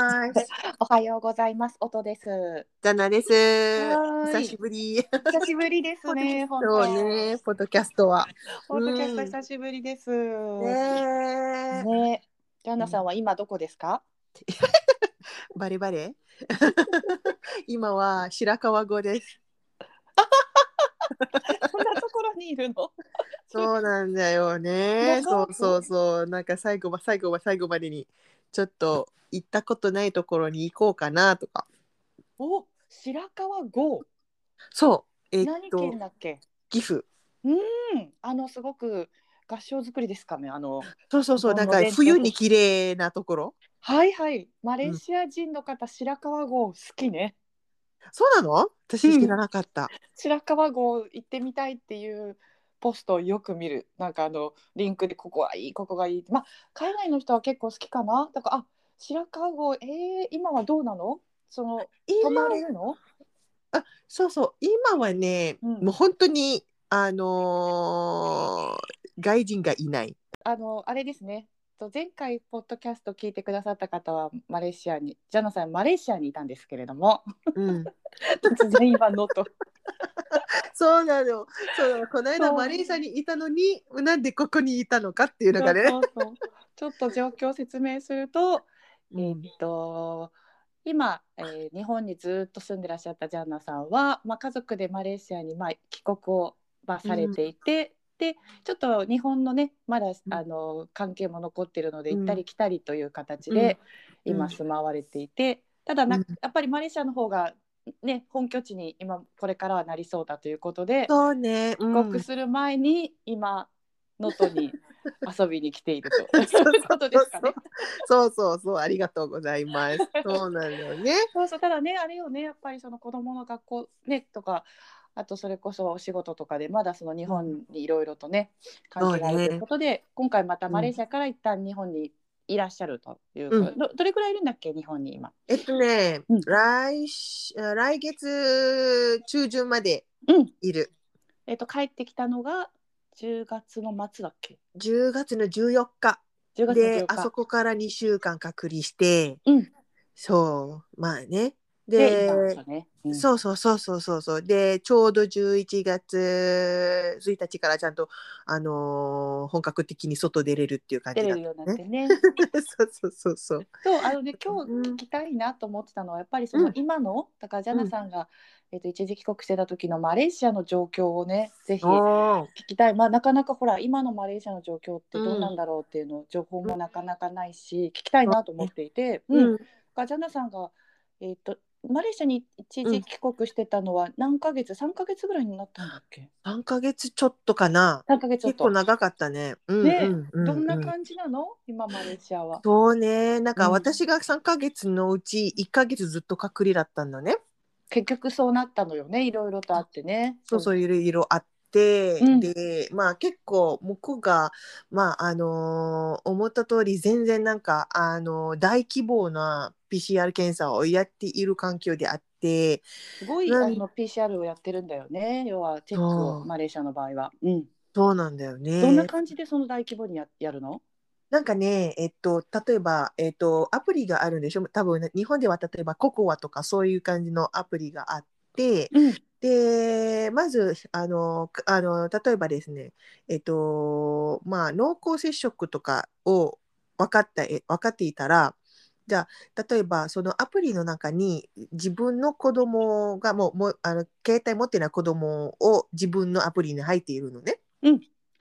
はい。おはようございます。音です。ジャナです。久しぶり。久しぶりですね。本 そう当。ね、ポッドキャストは。ポッドキャストうん久しぶりです。ねえ。ね。ジャンナさんは今どこですか？バレバレ？今は白川郷です。そんなところにいるの？そうなんだよね。そうそうそう。なんか最後は最後は最後までに。ちょっと行ったことないところに行こうかなとか。お、白川郷。そう。えっ何と県だっけ？岐阜。うん。あのすごく合唱作りですかね。あの。そうそうそう。なんか日本の伝統冬に綺麗なところ。はいはい。マレーシア人の方、白川郷好きね。そうなの？私知らなかった。白川郷行ってみたいっていうポストをよく見る。なんかあのリンクでここはいいここがいい。まあ海外の人は結構好きかな。だからあ白川郷えー、今はどうなの？その泊まれるの？あそうそう。今はね、うん。もう本当にあのー外人がいない。あのあれですねと前回ポッドキャスト聞いてくださった方はマレーシアにジャナさんマレーシアにいたんですけれども。うん。突然今のと。そうなの。そうなの。この間マレーシアにいたのになんでここにいたのかっていうのがね。そうそうそう。ちょっと状況を説明するとえっと今、えー日本にずっと住んでらっしゃったジャンナさんは、まあ、家族でマレーシアに、まあ、帰国を、まあ、されていて、でちょっと日本のねまだあの関係も残ってるのでうん。行ったり来たりという形で、うん。今住まわれていてただな、うん。やっぱりマレーシアの方が、ね、本拠地に今これからはなりそうだということでそうね、う帰ん国する前に今能登に 遊びに来ていると。いうことですかね。そうそうそう。ありがとうございます。そうなんだよね。そうそう。ただねあれよねやっぱりその子供の学校ねとかあとそれこそお仕事とかでまだその日本にいろいろとね関係があるということで、今回またマレーシアから一旦日本にいらっしゃるという、うん。どどれくらいいるんだっけ日本に今？えっとね、うん。来し来月中旬までうん。いる。えっと帰ってきたのが10月の末だっけ？10月の14日。10月ので14日。あそこから2週間隔離して。うん。そう。まあねでね、うん。そうそうそうそうそうそう。でちょうど11月1日からちゃんと、あのー本格的に外出れるっていう感じだった出れるようになってね。そうそうそうそう。そうあのね今日うん聞きたいなと思ってたのはやっぱりそうのん。今の、だからジャナさんが、えっと一時帰国してた時のマレーシアの状況をねぜひ聞きたい。まあなかなかほら今のマレーシアの状況ってどうなんだろうっていうの、情報もなかなかないし聞きたいなと思っていて、うん。うん。ジャナさんがえっとマレーシアに一時帰国してたのは何ヶ月、3ヶ月ぐらいになったんだっけ？3ヶ月ちょっとかな。3ヶ月ちょっと。結構長かったね。うんねうんうんどんなうん感じなの？今マレーシアは。そうね。なんかうん。私が3ヶ月のうち1ヶ月ずっと隔離だったんだね。結局そうなったのよね。いろいろとあってね。そうそういろいろあって、うん。でまあ結構向こうがまああのー思った通り全然なんかあのー大規模な PCR 検査をやっている環境であってすごいうんあの PCR をやってるんだよね。要はチェックをマレーシアの場合は。うん、そうなんだよね。どんな感じでその大規模にややるの？なんかね、えっと、例えば、えっと、アプリがあるんでしょ？多分ね、日本では例えばココアとかそういう感じのアプリがあって、うん。で、まず、あの、かあの、例えばですね、えっと、まあ、濃厚接触とかを分かった、え分かっていたら、じゃあ、例えば、そのアプリの中に自分の子供がもう、もう、あの、携帯持ってない子供を自分のアプリに入っているのね。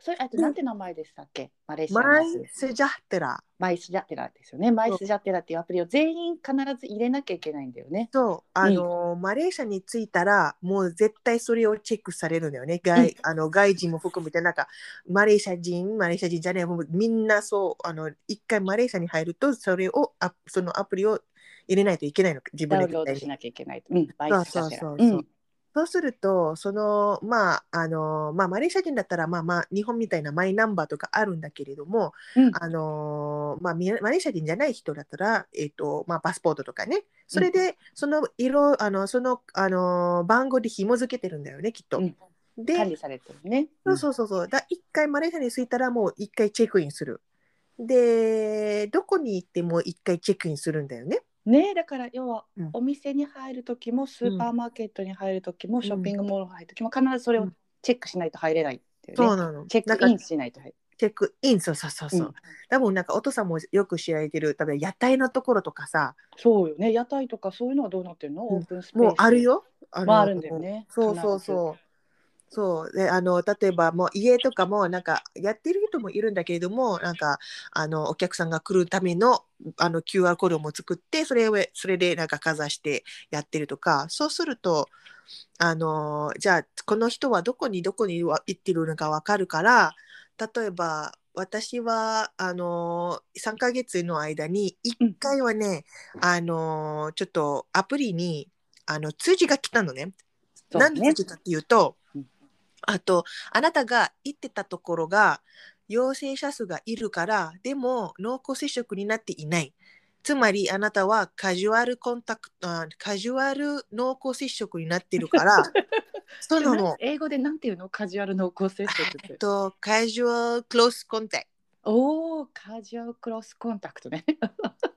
それあとなんて名前でしたっけ、マレーシアのマやつイスジャテラ。マイスジャテラですよね。マイスジャテラっていうアプリを全員必ず入れなきゃいけないんだよね。そう、あのマレーシアに着いたら、もう絶対それをチェックされるんだよね。外,、うん。あの外人も含めて、なんか、マレーシア人、マレーシア人じゃない、もうみんなそう、あの、一回マレーシアに入ると、それを、あそのアプリを入れないといけないの、自分ダウで絶対に。ンロードしなきゃいけないと。うん、マイスジャテラ。そう。そうそうそうそうすると、その、まあ、あの、まあ、マレーシア人だったら、まあまあ、日本みたいなマイナンバーとかあるんだけれども、うんあの、まあ、みマレーシア人じゃない人だったら、えっと、まあ、パスポートとかね、それで、その色、あの、その、あの、番号で紐付けてるんだよね、きっと。うんで管、理されてるね。そうそうそうそう。だ一回マレーシアに着いたらもう一回チェックインする。で、どこに行っても一回チェックインするんだよね。ね。だから要はうん。お店に入る時もスーパーマーケットに入る時も、ショッピングモールに入る時も必ずそれをチェックしないと入れないっていうね、そうなの。チェッなんかクインしないと入チェックイン、そうそうそうそう。うん。多分なんかお父さんもよく知られてる、多分屋台のところとかさ、そうよね。屋台とかそういうのはどうなってるの、うん。オープンスペース。もうあるよ。あまああるんだよね。そうそうそう。そうであの例えばもう家とかもなんかやってる人もいるんだけれどもなんかあのお客さんが来るためのあの QR コードも作ってそれをそれでなんかかざしてやってるとかそうするとあのじゃあこの人はどこにどこには行ってるのか分かるから例えば私はあの3ヶ月の間に1回はね、あのちょっとアプリにあの通知が来たのね。ね何の通知かっていうと、うんあとあなたが行ってたところが陽性者数がいるからでも濃厚接触になっていない。つまりあなたはカジュアルコンタクトあカジュアル濃厚接触になってるから その。英語でなんていうの？カジュアル濃厚接触って。えっとカジュアルクロスコンタクおおカジュアルクロスコンタクトね。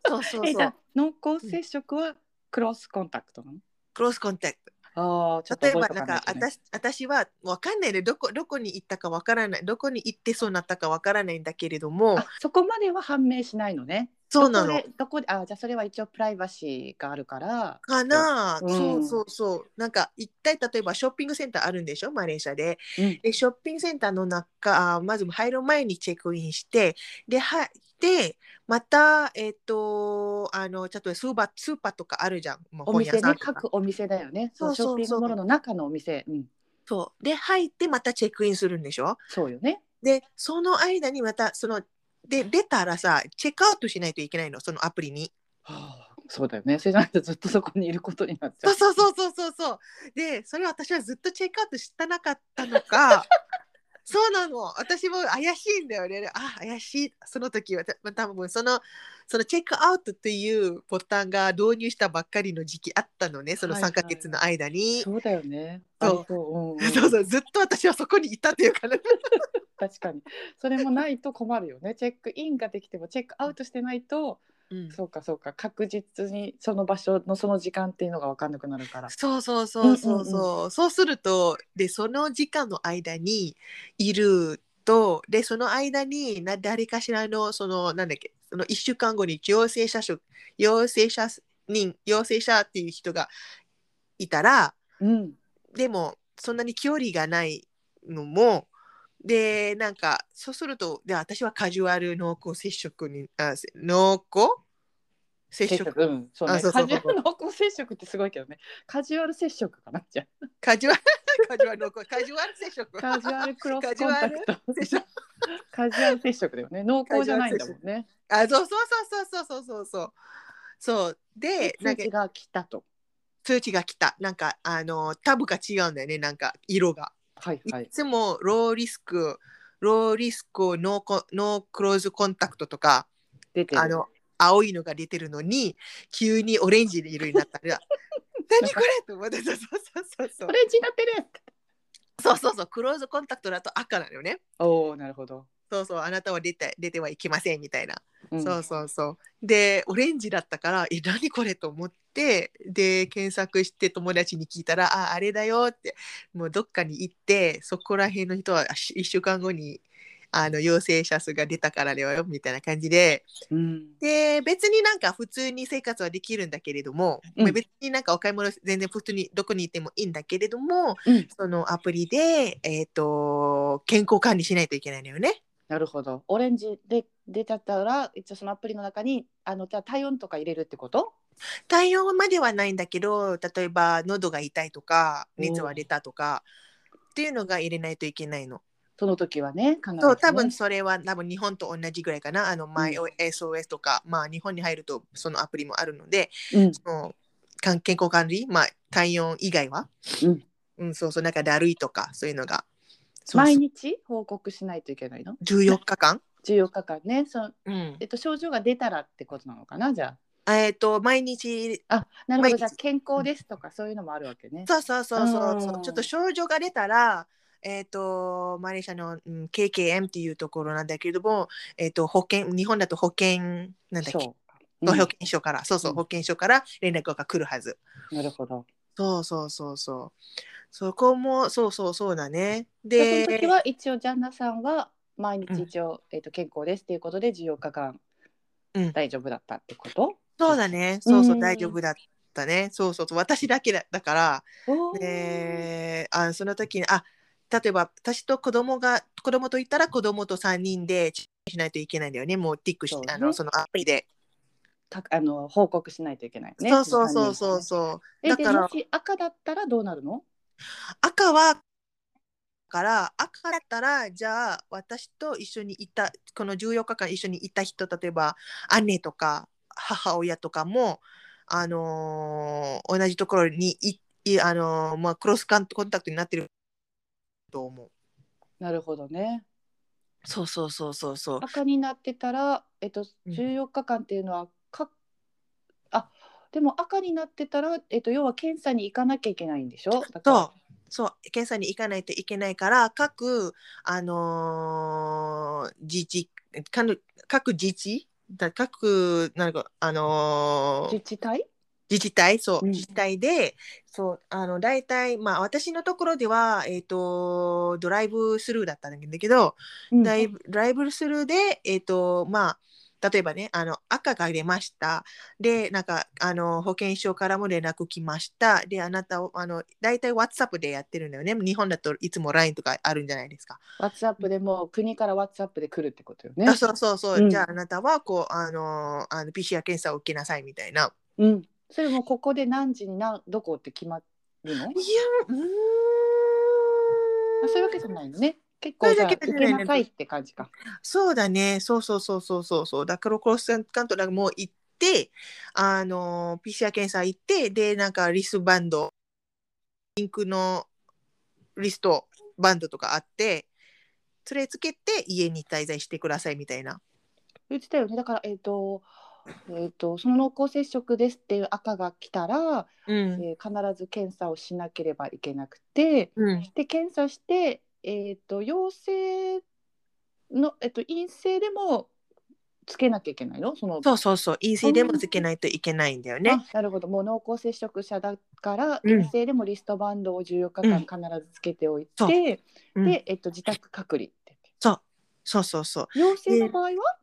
トそうそうそう。濃厚接触はクロスコンタクトなの、クロスコンタクトああちょっと例えばなんか私私は分かんないでどこどこに行ったか分からない。どこに行ってそうなったか分からないんだけれども。あそこまでは判明しないのねそうなの。どこでどこであじゃあそれは一応プライバシーがあるから。かな、うん。そうそうそう。なんか一体例えばショッピングセンターあるんでしょ？マレーシアで。うん。でショッピングセンターの中あまず入る前にチェックインしてで入ってまたえっ、とあのちょっとスーパースーパーとかあるじゃん。もうお店ね。各お店だよね。そうそうそうそう。ショッピングモールの中のお店、うん、そう。で入ってまたチェックインするんでしょ？そうよね。でその間にまたそので出たらさチェックアウトしないといけないのそのアプリに。はあそうだよねそれじゃないとずっとそこにいることになっちゃそううそうそうそうそうそう。でそれ私はずっとチェックアウトしてなかったのかそうなの。私も怪しいんだよね。あ怪しい。その時はた多分そのそのチェックアウトっていうボタンが導入したばっかりの時期あったのね。そのはいはい。3ヶ月の間に。そうだよね。そう。う,、うんうん、そうそう。ずっと私はそこにいたっていうかね。確かに。それもないと困るよね。チェックインができてもチェックアウトしてないと、うん。そうかそうか。確実にその場所のその時間っていうのが分かんなくなるから。そうそうそうそうそう,、うんうんそうするとでその時間の間にいるとでその間にな誰かしらのそのなんだっけその1週間後に陽性者数陽性者人陽性者っていう人がいたらうん。でもそんなに距離がないのもでなんかそうするとで私はカジュアル濃厚接触にあ濃厚？接接触触うんそうね。あそうそうそうカジュアル濃厚接触ってすごいけどね。カジュアル接触かなじゃカジュアル カジュアル濃厚カジュアル接触。あカジュアルクロスカジコンュアルタクト接触。カジュアル接触だよね。濃厚じゃないんだもんね。あ、そうそうそうそうそうそうそう。そう。で、なんか通知が来たと。通知が来た。なんかあのタブが違うんだよね。なんか色が。いはいはい。つもローリスク、ローリスクノーコノークローズコンタクトとか出てる。あの青いのが出てるのに急にオレンジ色になったら 何これと思ってそうそうそうそう。オレンジになってる。そうそうそう。クローズコンタクトだと赤なのよね。おおなるほど、そうそう。あなたは出て出てはいけませんみたいな。うん。そうそうそう。で、オレンジだったから、え、何これと思って、で、検索して友達に聞いたら、あ、あれだよって、もうどっかに行って、そこら辺の人は1週間後に、あの陽性者数が出たからだよみたいな感じで。うん。で別になんか普通に生活はできるんだけれども、うん。まあ別になんかお買い物全然普通にどこに行ってもいいんだけれども、うん。そのアプリで、えー、と健康管理しないといけないのよね。なるほど。オレンジで出ちゃったら、一応そのアプリの中に、あの、じゃあ体温とか入れるってこと？対応まではないんだけど例えば喉が痛いとか熱は出たとかっていうのが入れないといけないの。その時はね、ね。そう多分それは多分日本と同じぐらいかな。あの MySOS とか、まあ日本に入るとそのアプリもあるのでうん。その健康管理、まあ、体温以外は、うん。うん、そうそうなんかだるいとかそういうのが。毎日報告しないといけないの？14日間、14日間ね。その、うん。えっと、症状が出たらってことなのかなじゃえっ、と毎日ああなるほど。じゃあ健康ですとかそういうのもあるわけね。そうそうそうそうう。ん。そうちょっと症状が出たらえっ、とマレーシアの、うん、KKM っていうところなんだけれども、えっと保険日本だと保険なんだっけ？そう。うん。保健所から、そうそう、うん。保健所から連絡が来るはず。なるほど。そうそうそうそう。そこも、そうそうそうだね。で、で、その時は一応ジャンナさんは毎日一応、えっ、と健康ですっていうことで14日間うん。大丈夫だったってこと？そうだね。そうそうう、ん大丈夫だったね。そうそうそう、私だけだだから、おーで、あその時に、あ、例えば私と子供が、子供と言ったら子供と3人でしないといけないんだよね。もうティックして、そうねあの、そのアプリで。かあの報告しないといけないね。そうそうそうそうう。そう。だから赤だったらどうなるの？赤はから赤だったらじゃあ私と一緒にいたこの14日間一緒にいた人例えば姉とか母親とかもあのー同じところにいいあのーまあクロスカンコンタクトになってると思う。なるほどね。そうそうそうそうそう。赤になってたらえっとうん14日間っていうのはかあでも赤になってたらえっと要は検査に行かなきゃいけないんでしょ？そうそう検査に行かないといけないから各あのー自治各自治だ各なんかあのー自治体？自治体？そう、うん。自治体でそうあの大体まあ私のところではえっ、とドライブスルーだったんだけど、うん。ドライブドライブスルーでえっ、とまあ例えばねあの赤が出ましたでなんかあの保健所からも連絡来ましたであなたをあの大体 WhatsApp でやってるんだよね日本だといつも LINE とかあるんじゃないですか。WhatsApp でも国から WhatsApp で来るってことよね。あそうそうそう、うんじゃああなたはこうあのあの PCR 検査を受けなさいみたいな。うん。それもここで何時に何どこって決まるの？いやうーんあそういうわけじゃないのね。結構じゃあそういうわけなさいって感じか。そうだね。そうそうそうそうそうそう。だからクロスカントラもう行って、あの、PCR 検査行って、で、なんかリストバンド、リンクのリストバンドとかあって、それつけて家に滞在してくださいみたいな。言ってたよね。だからえっ、とえっ、とその濃厚接触ですっていう赤が来たら、うん。えー必ず検査をしなければいけなくて、うん。で検査してえっ、と陽性のえっ、と陰性でもつけなきゃいけないの？そのそうそうそう。陰性でもつけないといけないんだよね。あなるほどもう濃厚接触者だからうん陰性でもリストバンドを14日間必ずつけておいて、うんで、えっと、自宅隔離ってそう。そうそうそう。陽性の場合は、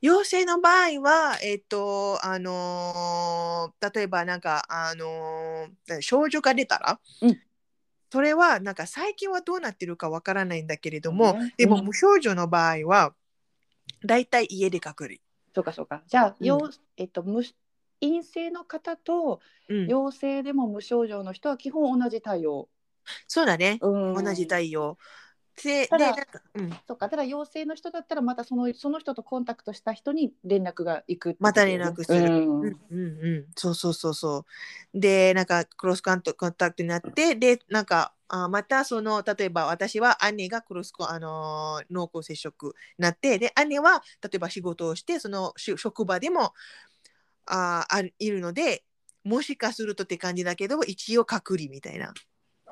陽性の場合は、えっと、あのー例えばなんか、あのー症状が出たら、うんそれはなんか最近はどうなってるかわからないんだけれども、ねでもうん無症状の場合は、だいたい家で隔離。そうかそうかじゃあ、うん陽えっと、無陰性の方とうん、陽性でも無症状の人は基本同じ対応、そうだね。うん、同じ対応。ただうん、そうかただ陽性の人だったらまたそのその人とコンタクトした人に連絡が行くってことまた連絡する。うん。うんうんうん、そうそうそうそう。で、なんかクロスカントコンタクトになって、で、なんか、あまたその、例えば私は姉がクロスコ、あのー濃厚接触になって、で、姉は例えば仕事をして、そのし職場でもああるいるので、もしかするとって感じだけど、一応隔離みたいな。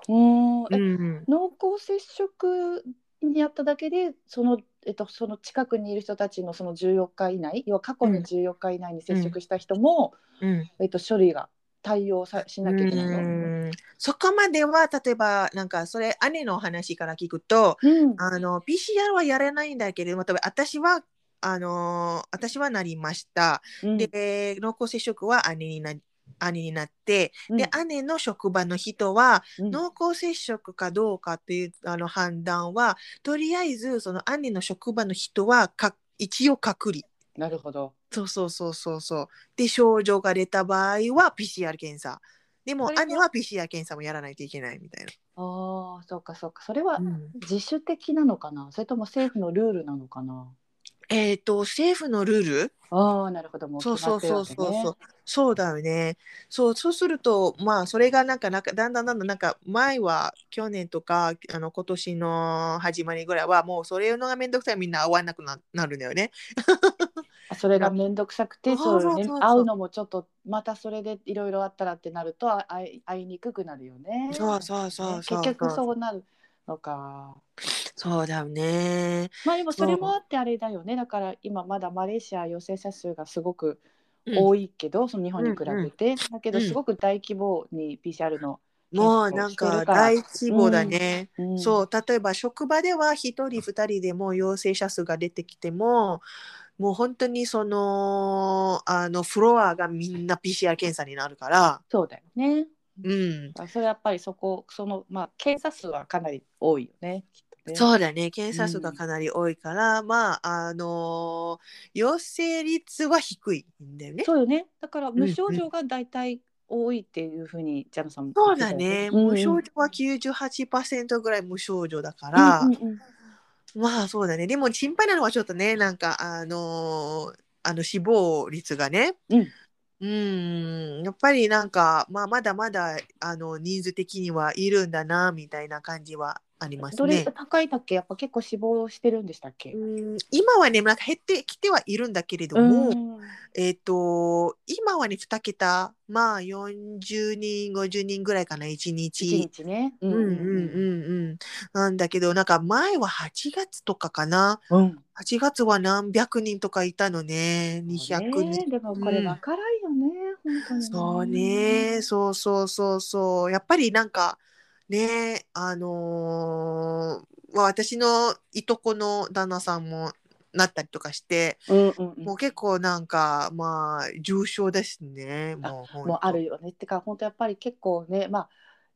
うん濃厚接触にやっただけでその,、えっと、その近くにいる人たちのその14日以内要は過去の14日以内に接触した人も、うん。えっと、処理が対応さしなきゃいけないの。うんそこまでは、例えば、なんか、それ、姉の話から聞くと、うんあの PCR はやらないんだけれども、私はあのー私はなりました。うんで、濃厚接触は姉にな姉になって、うんで、姉の職場の人は、うん濃厚接触かどうかっていうあの判断は、とりあえず、その姉の職場の人はか一応隔離。なるほど。そうそうそうそうそう。で、症状が出た場合は PCR 検査。でも姉は PCR 検査もやらないといけないみたいな。ああそうかそうかそれはうん自主的なのかな？それとも政府のルールなのかな？えっ、と、政府のルール？ああなるほどもうそう決まそうそうそうそう。そうだよね。そう、そうすると、まあ、それがなんか、なんか、だんだんだんだん、なんか、前は去年とか、あの、今年の始まりぐらいは、もうそれのがめんどくさい、みんな会わなくななるんだよね。あそれが 面倒くさくてそうね会うのもちょっとまたそれでいろいろあったらってなるとあ会い会いにくくなるよね。そうそうそうそう。結局そうなるのか。そうだよね。まあでもそれもあってあれだよね。だから今まだマレーシア陽性者数がすごく多いけど、その日本に比べて、だけどうん。すごく大規模に PCR のもうなんか大規模だね。うん。そう例えば職場では1人2人でも陽性者数が出てきてももう本当にそのあのフロアがみんな PCR 検査になるから、そうだよね。うん、あそれやっぱりそこそのまあ検査数はかなり多いよね。きっとね。そうだね。検査数がかなり多いから、まああの陽性率は低いんだよね。そうよね。だからん無症状が大体多いっていうふうにジャナさんもそうだね、うんうん無症状は98%ぐらい無症状だから、うんうんうん。まあそうだね。でも心配なのはちょっとねなんかあのあの死亡率がね。うん。うん。やっぱりなんか、まあ、まだまだあの人数的にはいるんだなみたいな感じはありますどれね。高いだっけやっぱ結構死亡してるんでしたっけ？うん今はねなんか減ってきてはいるんだけれども、うんえっ、と今はね2桁まあ40人50人ぐらいかな1一日。日ね。ううんうんうんうんなんだけどなんか前は8月とかかなうん。8月は何百人とかいたのね200ね人。でもこれわからんよね、本当にね。そうねそうそうそうそうやっぱりなんかねあのーまあ、私のいとこの旦那さんもなったりとかして、うんうんうん。もう結構なんかまあ重症ですねもうもうあるよね。ってか本当やっぱり結構ねまあ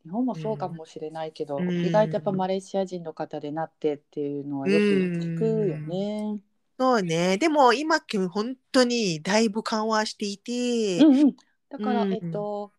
日本もそうかもしれないけど、うん。意外とやっぱマレーシア人の方でなってっていうのはよく聞くよね。そうね。でも今本当にだいぶ緩和していて、うんうん、だから、うん。えっと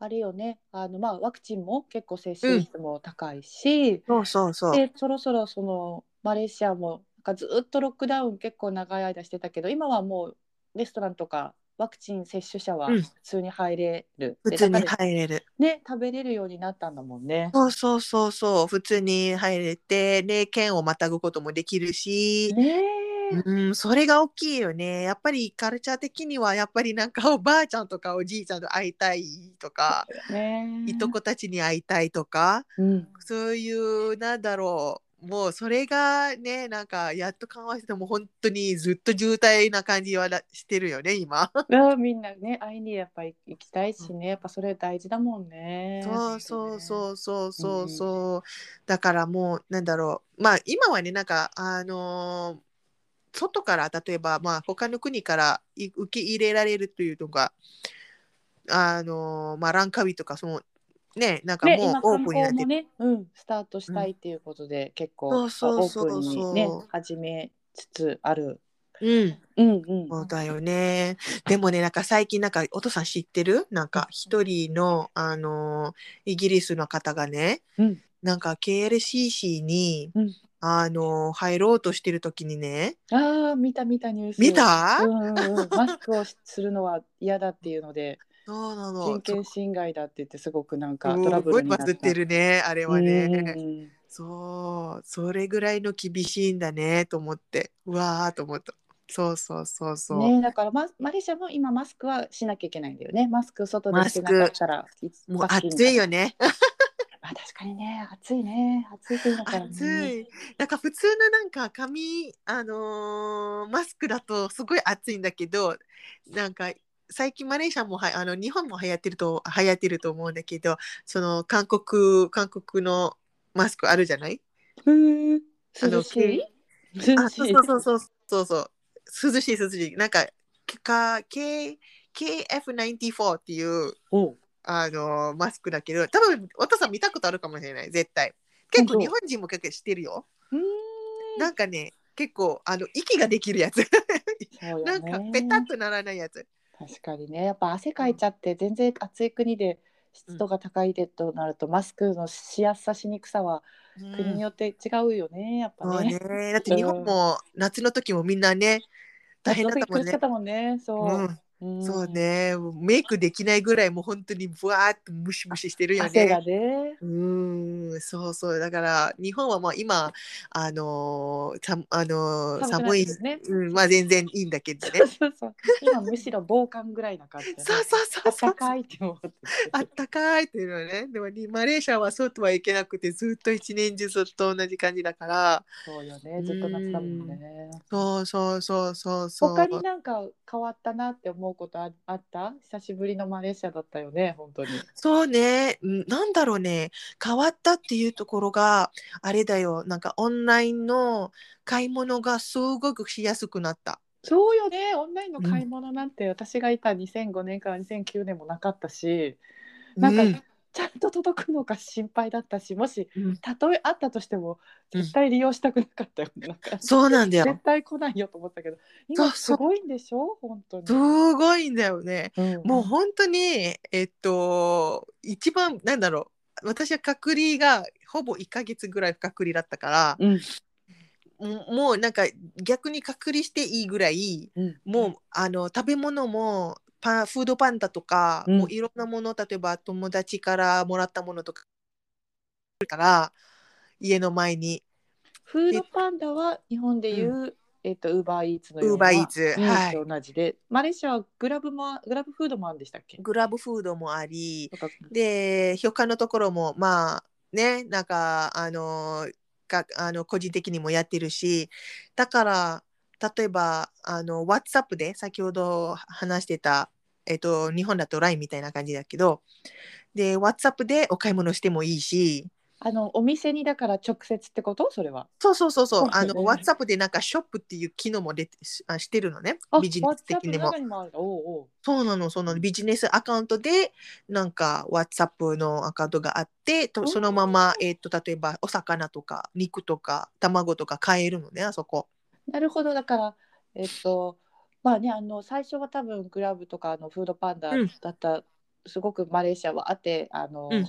あれよね。あの、まあ、ワクチンも結構接種率も高いし、そうそうそう。でそろそろそのマレーシアもなんかずっとロックダウン結構長い間してたけど今はもうレストランとかワクチン接種者はうん。普通に入れる、普通に入れる。ね食べれるようになったんだもんね。そうそうそうそう。普通に入れてで県をまたぐこともできるし、ねえうん、それが大きいよね。やっぱりカルチャー的にはやっぱりなんか おばあちゃんとかおじいちゃんと会いたいとか、ね。いとこたちに会いたいとかうん。そういうなんだろう。もうそれがねなんかやっと緩和しても本当にずっと渋滞な感じはなしてるよね今。うんみんなね会いにやっぱり行きたいしね。やっぱそれ大事だもんね。そうそうう。そうそうそう。うんそう、だからもうなんだろう。まあ今はねなんかあのー外から例えばまあ他の国からい受け入れられるというのがあのーまあランカウイとかそのねなんかね、もうオープンになってね、うん、スタートしたいっていうことで、結構そうそうそうオープンにね始めつつある。うん。うんうん。そうだよね。でもねなんか最近なんかお父さん知ってる？なんか一人のあのーイギリスの方がね、うん。なんか KLCC に、うんあのー入ろうとしてる時にね。ああ見た見たニュース。見た、うんうんうん、マスクをしするのは嫌だっていうので そうなの。人権侵害だって言ってすごくなんかすトラブごルになった。いバズってるねあれはね、そう。それぐらいの厳しいんだねと思って。うわーと思った。そうそうそうそう、ね、だからママレーシアも今マスクはしなきゃいけないんだよね。マスク外でしてなかったらもう暑いよ。よねあ確かにね暑いね暑い国だからね。暑い。なんか普通のなんか髪あのーマスクだとすごい暑いんだけどなんか最近マレーシアもはあの日本も流行ってると流行ってると思うんだけどその韓国韓国のマスクあるじゃない？へーあの涼しい？あそうそうそうそうそうそう。涼しい涼しい。なんかか K KF94 っていうあのマスクだけど多分お父さん見たことあるかもしれない。絶対。結構日本人も結構知ってるよ。なんかね結構あの息ができるやつ。なんかねペタッとならないやつ。確かにね。やっぱ汗かいちゃって全然暑い国で湿度が高いでとなると、マスクのしやすさしにくさは国によって違うよねやっぱね。ね。だって日本も夏の時もみんなね大変だったもんね。もんね。そう。うんうんそうね。メイクできないぐらいもう本当にブワーっとムシムシしてるよ汗がね。ね。うーん。そうそう。だから日本はまあ今あのーさあのー寒いてるね。うん、まあ全然いいんだけどね。そうそうそう。今むしろ防寒ぐらいな感じだね。そうそうそうそう暖かいって思って。あったかいっていうのはね。でもにマレーシアはそうとはいけなくてずっと一年中ずっと同じ感じだから。そうよね。ずっと夏だもんね。そうそうそうそうそう。他になんか変わったなって思思うことああった？久しぶりのマレーシアだったよね本当に。そうね、んなんだろうね、変わったっていうところが、あれだよ、なんかオンラインの買い物がすごくしやすくなった。そうよね。オンラインの買い物なんて私がいた2005年から2009年もなかったし。なんか、うんちゃんと届くのか心配だったしもしうんたとえあったとしてもうん絶対利用したくなかったよね。なんかそうなんだよ。絶対来ないよと思ったけど今すごいんでしょ？本当に。すごいんだよね。うんもう本当に、えっと、一番、なんだろう、私は隔離がほぼ1ヶ月ぐらい隔離だったから、うんもうもうなんか逆に隔離していいぐらい、うんもうあの食べ物もパフードパンダとか、うん。もういろんなもの例えば友達からもらったものとかから家の前に。フードパンダは日本でいう、えっとウーバーイーツのような Uber Eats うんはい。と同じでマレーシアはグラブもグラブフードもあるんでしたっけ？グラブフードもありで他のところもまあねなんかあのかあの個人的にもやってるしだから例えばあの WhatsApp で先ほど話してた、えっと、日本だと LINE みたいな感じだけどで WhatsApp でお買い物してもいいしあのお店にだから直接ってこと？それは？そうそうそうそう。あの WhatsApp でなんかショップっていう機能も出てしあしてるのね。あビジネス的にも。そうなの、その。ビジネスアカウントで、なんか WhatsApp のアカウントがあって、とそのまま、えっ、と、例えばお魚とか肉とか卵とか買えるのね、あそこ。なるほどだからえっとまあねあの最初は多分グラブとかあのフードパンダうん。だった、すごくマレーシアはあってあの、うん。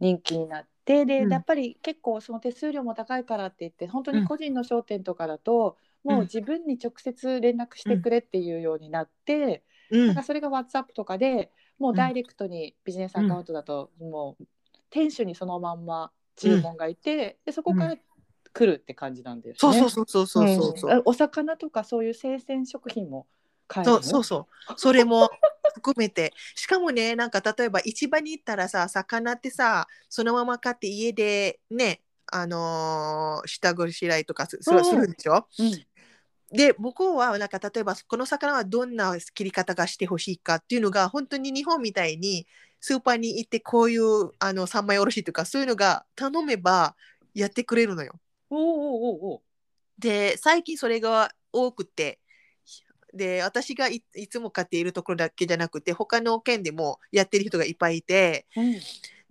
人気になってで、うん。やっぱり結構その手数料も高いからって言って本当に個人の商店とかだと、うん。もう自分に直接連絡してくれっていうようになって、うん。なんか。それが WhatsApp とかでもうダイレクトにビジネスアカウントだと、もう店主にそのまんま注文がいて、でそこから来るって感じなんですね。そうそうそうそうそうそうそう。んお魚とかそういう生鮮食品も買えるの？そうそうそう。それも含めて。しかもね、なんか例えば市場に行ったらさ、魚ってさ、そのまま買って家でね、あのー下ごしらえとかするんでしょ？うんで向こうはなんか例えばこの魚はどんな切り方がしてほしいかっていうのが本当に日本みたいにスーパーに行ってこういうあの三枚おろしとかそういうのが頼めばやってくれるのよ。おうおうおうおうで最近それが多くてで私がいいつも買っているところだけじゃなくて他の県でもやってる人がいっぱいいてうん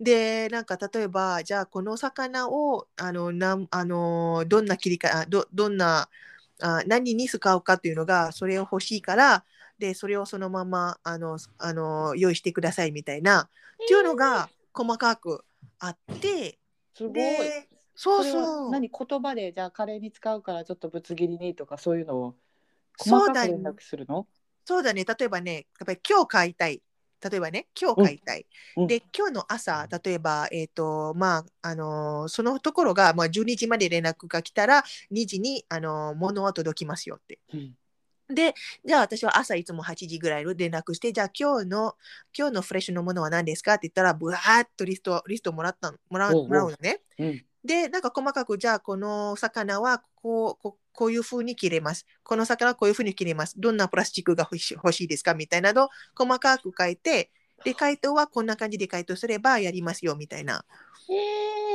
でなんか例えばじゃあこの魚をあのなんあのどんな切りかあどどんなあ何に使うかっていうのがそれを欲しいからでそれをそのままあのあの用意してくださいみたいなっていうのが細かくあってすごい。でそう。そう何言葉で？じゃあカレーに使うからちょっとぶつ切りにとかそういうのをそうだね細かく連絡するの？そうだね。例えばねやっぱり今日買いたい。例えばね今日買いたい、うん。で今日の朝例えばえっ、とまああのーそのところが、まあ、12時まで連絡が来たら2時にあのー物は届きますよって。うん。で、じゃあ私は朝いつも8時ぐらいに連絡して、じゃあ今日の、今日のフレッシュのものは何ですかって言ったら、ぶわーっとリスト、リストもらったの、もらう。もらうのね。うんで、なんか細かく、じゃあこの魚はこう、こうこういうふうに切れます。この魚はこういうふうに切れます。どんなプラスチックが欲し欲しいですか？みたいなのを細かく書いて、で、回答はこんな感じで回答すればやりますよ、みたいな。え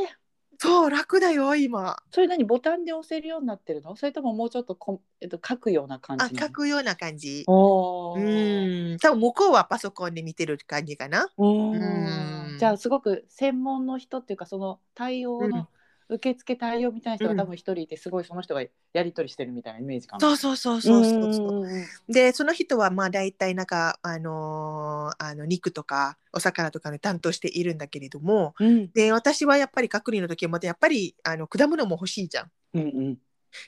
えそう、楽だよ、今。それ何ボタンで押せるようになってるの？それとももうちょっとこんえっと書くような感じ？あ？書くような感じ。おうーん、多分向こうはパソコンで見てる感じかな。ううんんじゃあすごく専門の人っていうかその対応の受付対応みたいな人が多分一人いてすごいその人がやり取りしてるみたいなイメージかな。そうそうそうそうそうそう。うんでその人はまあ大体なんかあのーあの肉とかお魚とかの担当しているんだけれどもうんで私はやっぱり隔離の時はまたやっぱりあの果物も欲しいじゃん。うんうん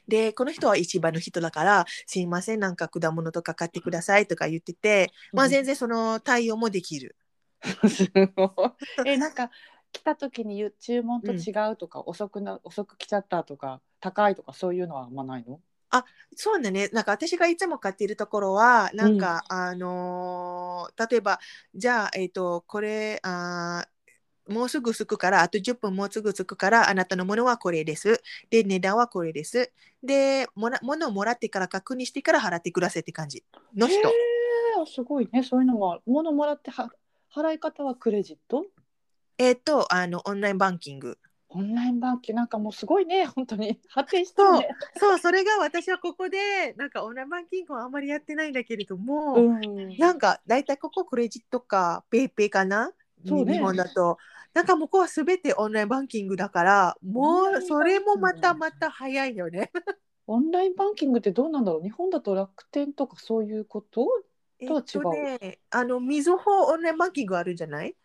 でこの人は市場の人だから「すいませんなんか果物とか買ってください」とか言ってて、まあ、全然その対応もできる。すごい。えなんか来た時に注文と違うとか、遅くな遅く来ちゃったとか高いとかそういうのはあんまないの？そうだね。なんか私がいつも買っているところは、なんか、あのー例えば、じゃあ、えっ、と、これ、あーもうすぐ着くから、あと10分もうすぐ着くから、あなたのものはこれです。で、値段はこれです。で、もら物をもらってから確認してから払ってくださいって感じの人。へすごいねそういうのも物もらっては払い方はクレジット？えっと、あの、オンラインバンキング。オンラインバンキング。なんかもうすごいね。本当に。発展してるね。そう、それが私はここで、なんかオンラインバンキングはあんまりやってないんだけれども、うん、なんか大体ここクレジットかペイペイかな、そうね。日本だと。なんか向こうはすべてオンラインバンキングだから、もうそれもまたまた早いよね。オンラインバンキングってどうなんだろう？日本だと楽天とかそういうこと？えとは違う。っとね、あの、みずほオンラインバンキングあるじゃない？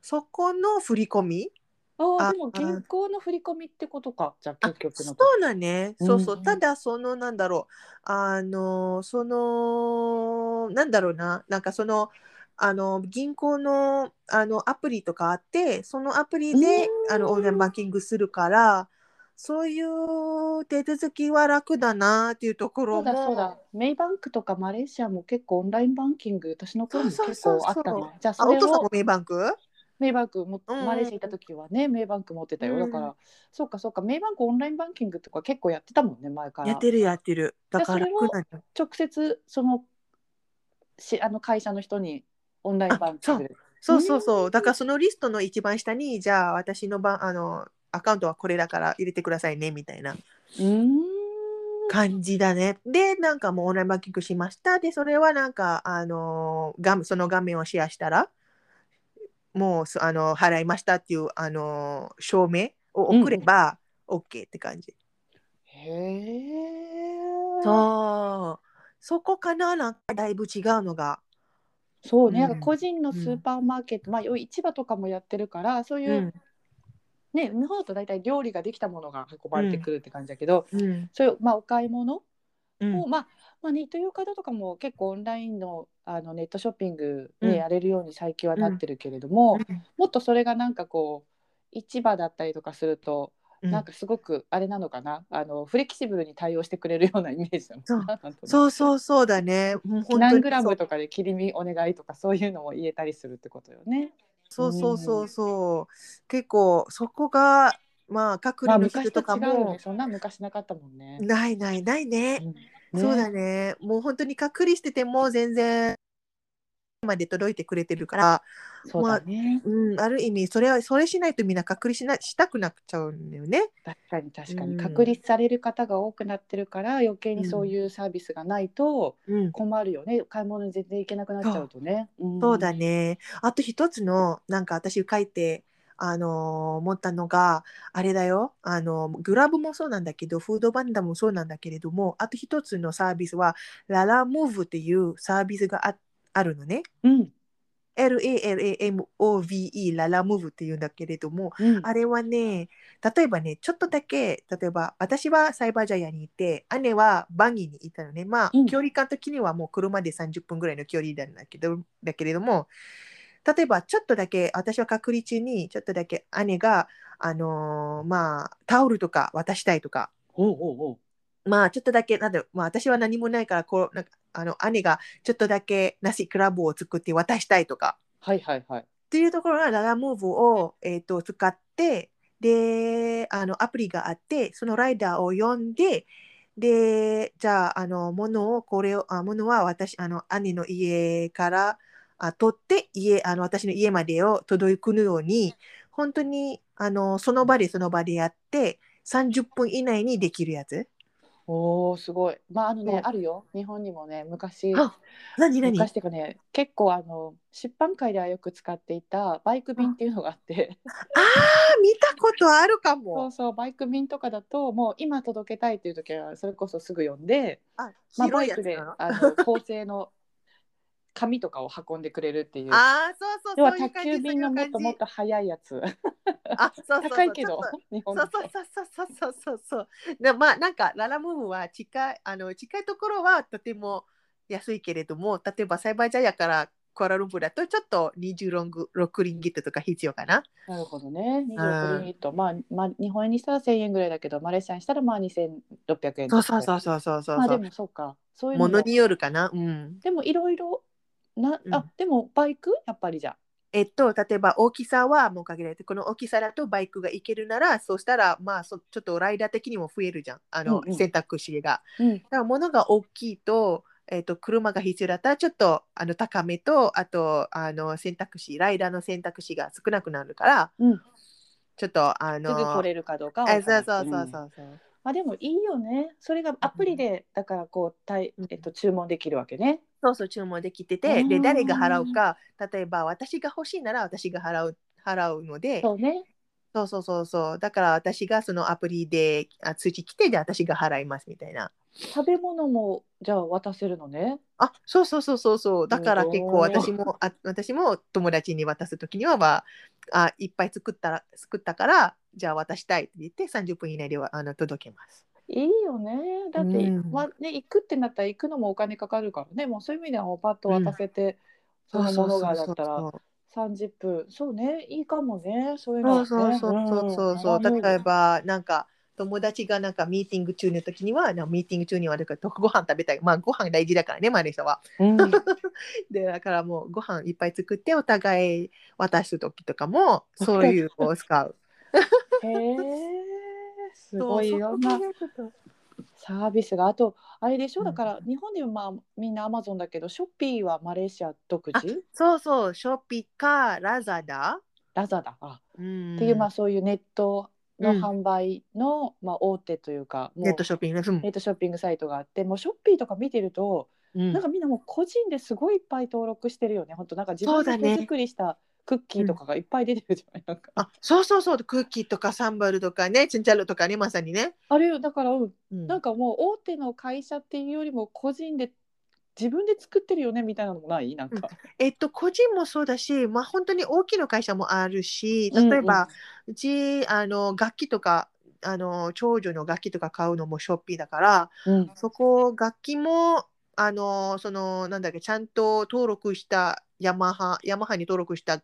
そこの振り込み？あああでも銀行の振り込みってことか？じゃああ結局のそうだね、そうそうう。んただ、その、なんだろう、あの、その、なんだろうな、なんかその、あの、銀行の、あの、アプリとかあって、そのアプリで、うん。あの、オンラインバンキングするから、そういう手続きは楽だなっていうところそうだそうもだ、メイバンクとかマレーシアも結構オンラインバンキング私の頃もそう結そうそうそう。構あったね。じゃああ、それをお父さんもメイバンク？メイバンクも、マレーシア行った時はねメイバンク持ってたよ、うん。だからそうかそうかメイバンクオンラインバンキングとか結構やってたもんね前からやってるやってる。だから直接そのしあの会社の人にオンラインバンキングで。そう。そうそう。だからそのリストの一番下に、じゃあ私のばあのアカウントはこれだから入れてくださいねみたいな感じだね。で、なんかもうオンラインバンキングしました。で、それはなんか、あの画その画面をシェアしたら、もうそあの払いましたっていうあの証明を送れば OK って感じ。へえそう。そこかななんかだいぶ違うのが。そうね、うんなんか個人のスーパーマーケット、まあ要は市場とかもやってるからそういう、うん。ね日本だと大体料理ができたものが運ばれてくるって感じだけど、うん。そういう、まあ、お買い物うんを、まあまあね、という方とかも結構オンラインのあのネットショッピング、ねうんやれるように最近はなってるけれども、もっとそれがなんかこう市場だったりとかすると、うんなんかすごくあれなのかなあのフレキシブルに対応してくれるようなイメージなのかなそうそうそうだね。もう本当に何グラムとかで切り身お願いとかそういうのも言えたりするってことよね。そうそうそうそう。結構そこがまあ隔まあ離の人昔ととかも違うよね。そんな昔なかったもんね。ないないないね。うんそうだね。ね。もう本当に隔離してても全然まで届いてくれてるから、そうだね。うん、ある意味それはそれしないとみんな隔離しなしたくなっちゃうんだよね。確かに確かにうん確立される方が多くなってるから余計にそういうサービスがないとうん、困るよね。買い物に全然行けなくなっちゃうとね。んそうだ。ね。あと一つのなんか私書いて。あの思ったのがあれだよあのグラブもそうなんだけどフードバンダもそうなんだけれどもあと一つのサービスはララムーブっていうサービスがああるのねうん。LALAMOVE ララムーブっていうんだけれどもうん。あれはね、例えばね、ちょっとだけ、例えば私はサイバージャイアにいて、姉はバギーにいたのね。まあ、うん距離感的にはもう車で30分ぐらいの距離なんだけど、だけれども、例えばちょっとだけ、私は隔離中にちょっとだけ姉が、あのーまあ、タオルとか渡したいとか、おうおうおう。まあ、ちょっとだけ、なんだまあ、私は何もないから、こう、なんかあの姉がちょっとだけナシクラブを作って渡したいとか、はいはいはい。っていうところがララムーブを、えー、と使ってであのアプリがあってそのライダーを呼んででじゃああの物をこれをあ物は私あの兄の家からあ取って家あの私の家までを届くように本当にあのその場でその場でやって30分以内にできるやつ。おおすごい。まああのねあるよ。日本にもね昔あ何何？昔っていうかね結構あの出版界ではよく使っていたバイク便っていうのがあって。あー見たことあるかそうも。そうバイク便とかだともう今届けたいっていう時はそれこそすぐ呼んで、あまあ、白バイクであの高性の紙とかを運んでくれるっていう。あーそうそう要は宅急便のもっともっと速いやつ。あそうそうそう高いけど日本そうそうそうそうそうそうそう。でまあなんかララムームは近いあの近いところはとても安いけれども例えばサイバージャイアからクアラルンプーだとちょっと26リンギットとか必要かな。なるほどね。26リミット、まあ、まあ日本円にしたら1000円ぐらいだけどマレーシアにしたらまあ2600円そうそうそうそうそうそう。まあで。もそうか。そういうものによるかな。うん。でもいろいろなうん。あでもバイク？やっぱりじゃえっと、例えば大きさはもう限られて、この大きさだとバイクがいけるなら、そうしたら、まあそ、ちょっとライダー的にも増えるじゃん、あの、うんうん。選択肢が。うん。だから物が大きいと、えっと車が必要だったらちょっとあの高めとあとあの選択肢ライダーの選択肢が少なくなるからうん、ちょっとあのすぐ来れるかどうかはえ分からそうない。そうそうそうそう。あでもいいよね。それがアプリでだからこうたい、えっと、注文できるわけね。そうそう注文できてうて、んで誰が払うか、例えば私が欲しいなら私が払う払うので、そうねそうそうそうそう、だから私がそのアプリであ通知来て、で私が払いますみたいな。食べ物もじゃあ渡せるのね。あ、そうそうそうそうそう、だから結構私もあ私も友達に渡すときには、まあ、あいっぱい作ったら作ったから、じゃあ渡したいって言って30分以内ではあの届けます。いいよね。だって、うん。まね、行くってなったら行くのもお金かかるからね。もうそういう意味ではもうパッと渡せて、そのものがだったらそう30分。そうね、いいかもね。そういうのはね。そうそうそうそうそう、ん。例えばなんか友達がなんかミーティング中の時にはなミーティング中にはだからご飯食べたい。まあご飯大事だからねマレーシアは。うん。でだからもうご飯いっぱい作ってお互い渡す時とかもそういうのを使う。へえ、すごいいろんなサービスが。あと、あれでしょ、うん。だから日本でもまあみんなアマゾンだけど、ショッピーはマレーシア独自？そうそう。ショッピーかラザダ、ラザダ？あ。うん、っていう、まあそういうネットのうん販売の、まあ大手というか、ネットショッピングネットショッピングサイトがあって、もうショッピーとか見てると、うん。なんかみんなもう個人ですごいいっぱい登録してるよね。本当なんか自分で手作りしたクッキーとかがいっぱい出てるじゃない、なんか。あそうそうそう。クッキーとかサンバルとかねチンチャルとかねまさにね、あれだから、うん。うん。なんかもう大手の会社っていうよりも個人で自分で作ってるよねみたいなのもない？なんか。えっと、個人もそうだし、まあ、本当に大きな会社もあるし、うんうん。例えば、うち、あの、楽器とか、あの、長女の楽器とか買うのもショッピーだから、うん。そこ、楽器も、あの、その、なんだっけ、ちゃんと登録したヤマハ、ヤマハに登録した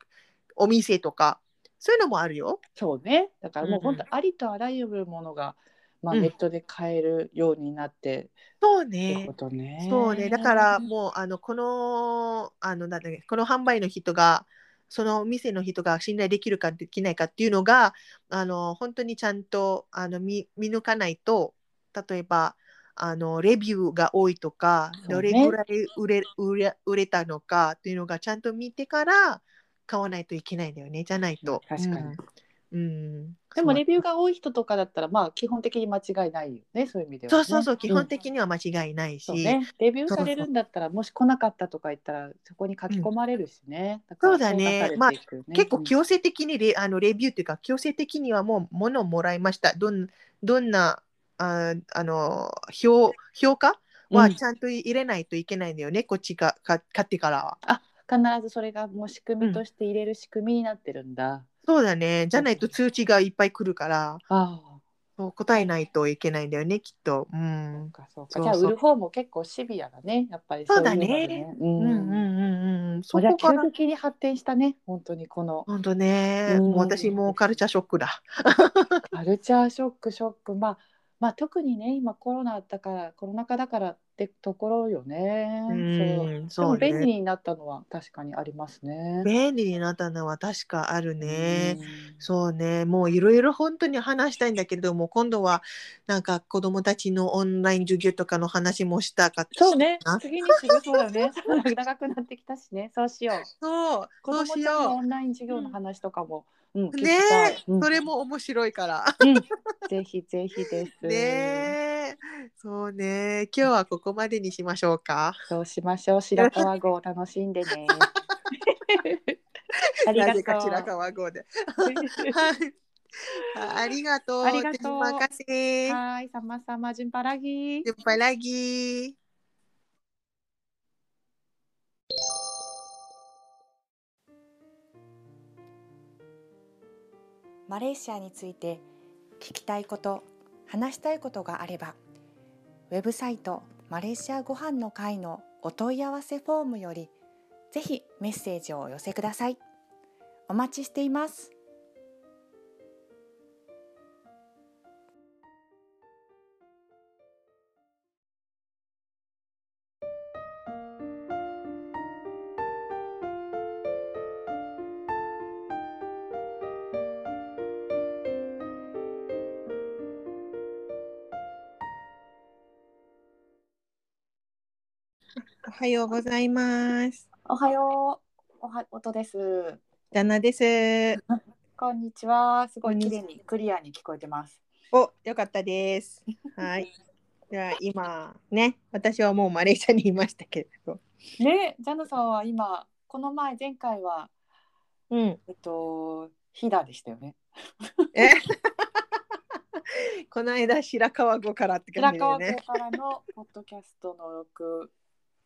お店とか、そういうのもあるよ。そうねだからもううん本当ありとあらゆるものが、まあ、うんネットで買えるようになってそうってねこ。とね。そうね、だからもうあのこのあのなんだっけこの販売の人がそのお店の人が信頼できるかできないかっていうのがあの本当にちゃんとあの見見抜かないと例えばあのレビューが多いとか、そうねどれぐらい売れ売れ売れたのかっていうのがちゃんと見てから買わないといけないんだよねじゃないと。確かに。うん。うん、でもレビューが多い人とかだったらまあ基本的に間違いないよねそういう意味では、ね。そうそうそう、基本ん的には間違いないし、そうね、レビューされるんだったらもし来なかったとか言ったらそこに書き込まれるしね。だからそうだね。評価されていくね。結構うん。強制的にレ,、あのレビューっていうか強制的にはもう物をもらいました。どんどんなああの評評価はうん。ちゃんと入れないといけないんだよね、こっちがか買ってからは。必ずそれがもう仕組みとして入れる仕組みになってるんだ。そうだね。じゃないと通知がいっぱい来るから。ああ。そう答えないといけないんだよねきっと。うそんそうか。そうそう。じゃあ売る方も結構シビアだね。やっぱりそうだねいのでうん。うんうんうんうん。そこから急激に発展したね。本当にこの。本当ね、うん。もう私もカルチャーショックだ。カルチャーショックショック。まあまあ特にね今コロナだからコロナ禍だからってところよね。うんそう。そうね。でも便利になったのは確かにありますね。便利になったのは確かあるね。うん。そうね、もういろいろ本当に話したいんだけれども、今度はなんか子供たちのオンライン授業とかの話もしたかったそうね。な次にするそうだね。長くなってきたしね。そうしよう。そう、子そうしよオンライン授業の話とかも、うん、ねそれも面白いから。うんぜひぜひです。ねえ、そうね、今日はここまでにしましょうか。そうしましょう白川郷を楽しんでね。ありがとう。白川郷で。はい。ありがとう。ありがとう Terima kasih. Hai, sama-sama jumpa lagi. Jumpa lagi. マレーシアについて聞きたいこと話したいことがあればウェブサイトマレーシアご飯の会のお問い合わせフォームよりぜひメッセージをお寄せください。お待ちしています。はようございます。おはよう。おは、音です。ダナです。こんにちは。すごい綺麗にクリアに聞こえてます。お、よかったです。はい。では今ね、私はもうマレーシアにいましたけれど。ね、ジャナさんは今この前前回はうん。えっとヒダでしたよね。え？この間白川郷からって感白川じでね郷。からのポッドキャストの録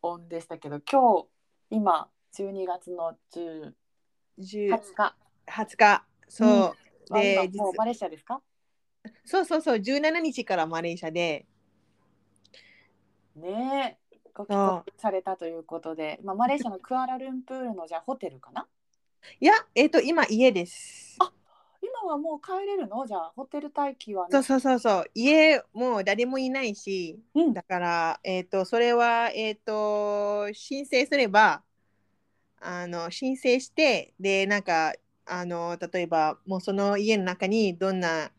音でしたけど、今日今12月の10 10 20日。20日。そう。はで、実今もうマレーシアですか？そうそうそう、17日からマレーシアで。ねえ、ご帰国されたということで、まあマレーシアのクアラルンプールのじゃあホテルかな？いや、えっ、と、今家です。あ今はもう帰れるの？じゃあホテル待機はねそうそうそうそう。家もう誰もいないし、うんだから、えっ、と、それは、えっ、と、申請すれば、あの、申請して、で、なんか、あの、例えば、もうその家の中にどんな、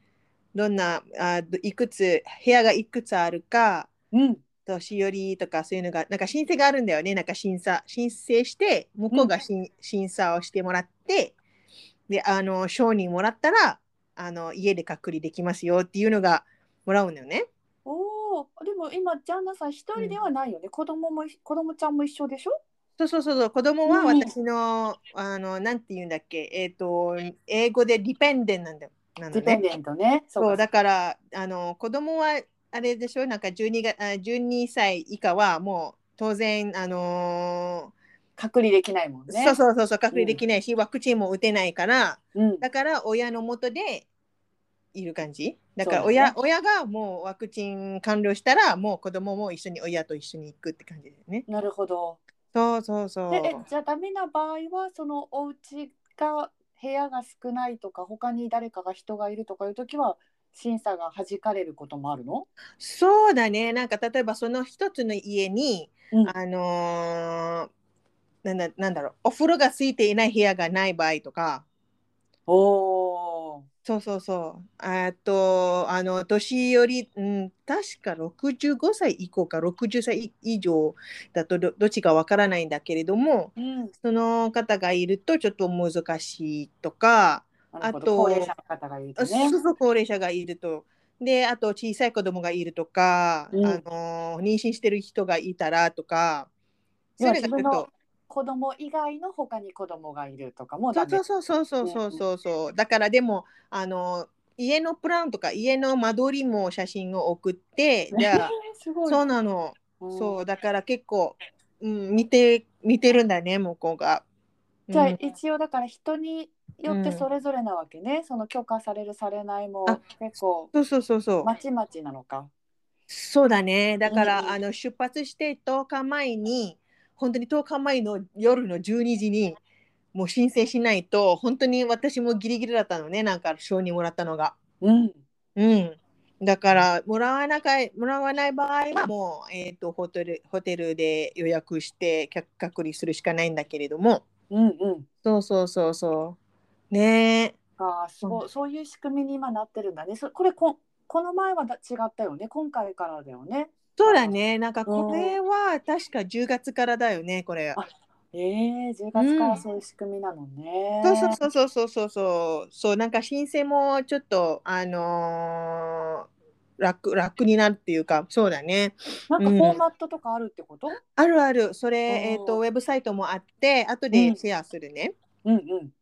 どんな、あどいくつ、部屋がいくつあるか、うん。年寄りとかそういうのが、なんか申請があるんだよね。なんか審査、申請して、向こうがしん、審査をしてもらって、で、あの、承認もらったら、あの、家で隔離できますよっていうのがもらうんだよね。おお、でも今ジャンナさん一人ではないよね。子供も子供ちゃんも一緒でしょ？そうそうそうそう、子供はうん私の、あの、なんて言うんだっけ、えっ、と、英語でディペンデンなんだよ。なのね。ディペンデントね。そう、かだから、あの、子供は、あれでしょ、なんか12が、あ12歳以下はもう当然、あの隔離できないもんね。そうそうそうそう、隔離できないし、ワクチンも打てないから、うん。だから親のもとでいる感じ？だからそうだね親,、親がもうワクチン完了したら、もう子供も一緒に親と一緒に行くって感じだよね。なるほど。そうそうそう。でえじゃあダメな場合はそのお家が部屋が少ないとか他に誰かが人がいるとかいう時は審査が弾かれることもあるの？そうだね。なんか例えばその一つの家に、うんあのーなんだなんだろう、お風呂がついていない部屋がない場合とか、おお。そうそうそう。あと、あの、年寄り、うん、確か65歳以降か60歳以上だとどどっちかわからないんだけれども、うん。その方がいるとちょっと難しいとか、あと高齢者の方がいるとあねそう。そう高齢者がいると。で、あと小さい子供がいるとか、うんあの妊娠してる人がいたらとか、そういうのがちょっと子供以外の他に子供がいるとかもダメそう。そうそうそうそうそうそう。だからでもあの家のプランとか家の間取りも写真を送って、じゃあ。そうなの。うんそうだから結構、うん、見て見てるんだね向こうが。じゃあうん一応だから人によってうんそれぞれなわけね。その許可されるされないもあ結構そうそうそうそう。まちまちなのか。そうだね。だから、うんうんあの出発して10日前に本当に10日前の夜の12時にもう申請しないと本当に私もギリギリだったのねなんか承認もらったのが。うん。うん。だから、もらわなかいもらわない場合は、もう、えっ、と、ホテル、ホテルで予約して、隔隔離するしかないんだけれども。うんうん。そうそうそうそう。ねえ。ああ、すごい、そういう仕組みに今なってるんだね。そこれこ、この前はだ違ったよね。今回からだよね。そうだね。なんか、これは確か10月からだよね、これ。あええ10月からそういう仕組みなのね。そうそうそうそうそうそうそう。そう、なんか申請もちょっと、あのー楽、楽になるっていうか、そうだね。なんかフォーマットとかあるってこと？あるある。それ、えーと、ウェブサイトもあって、後うんでシェアするね。うんうん。うん、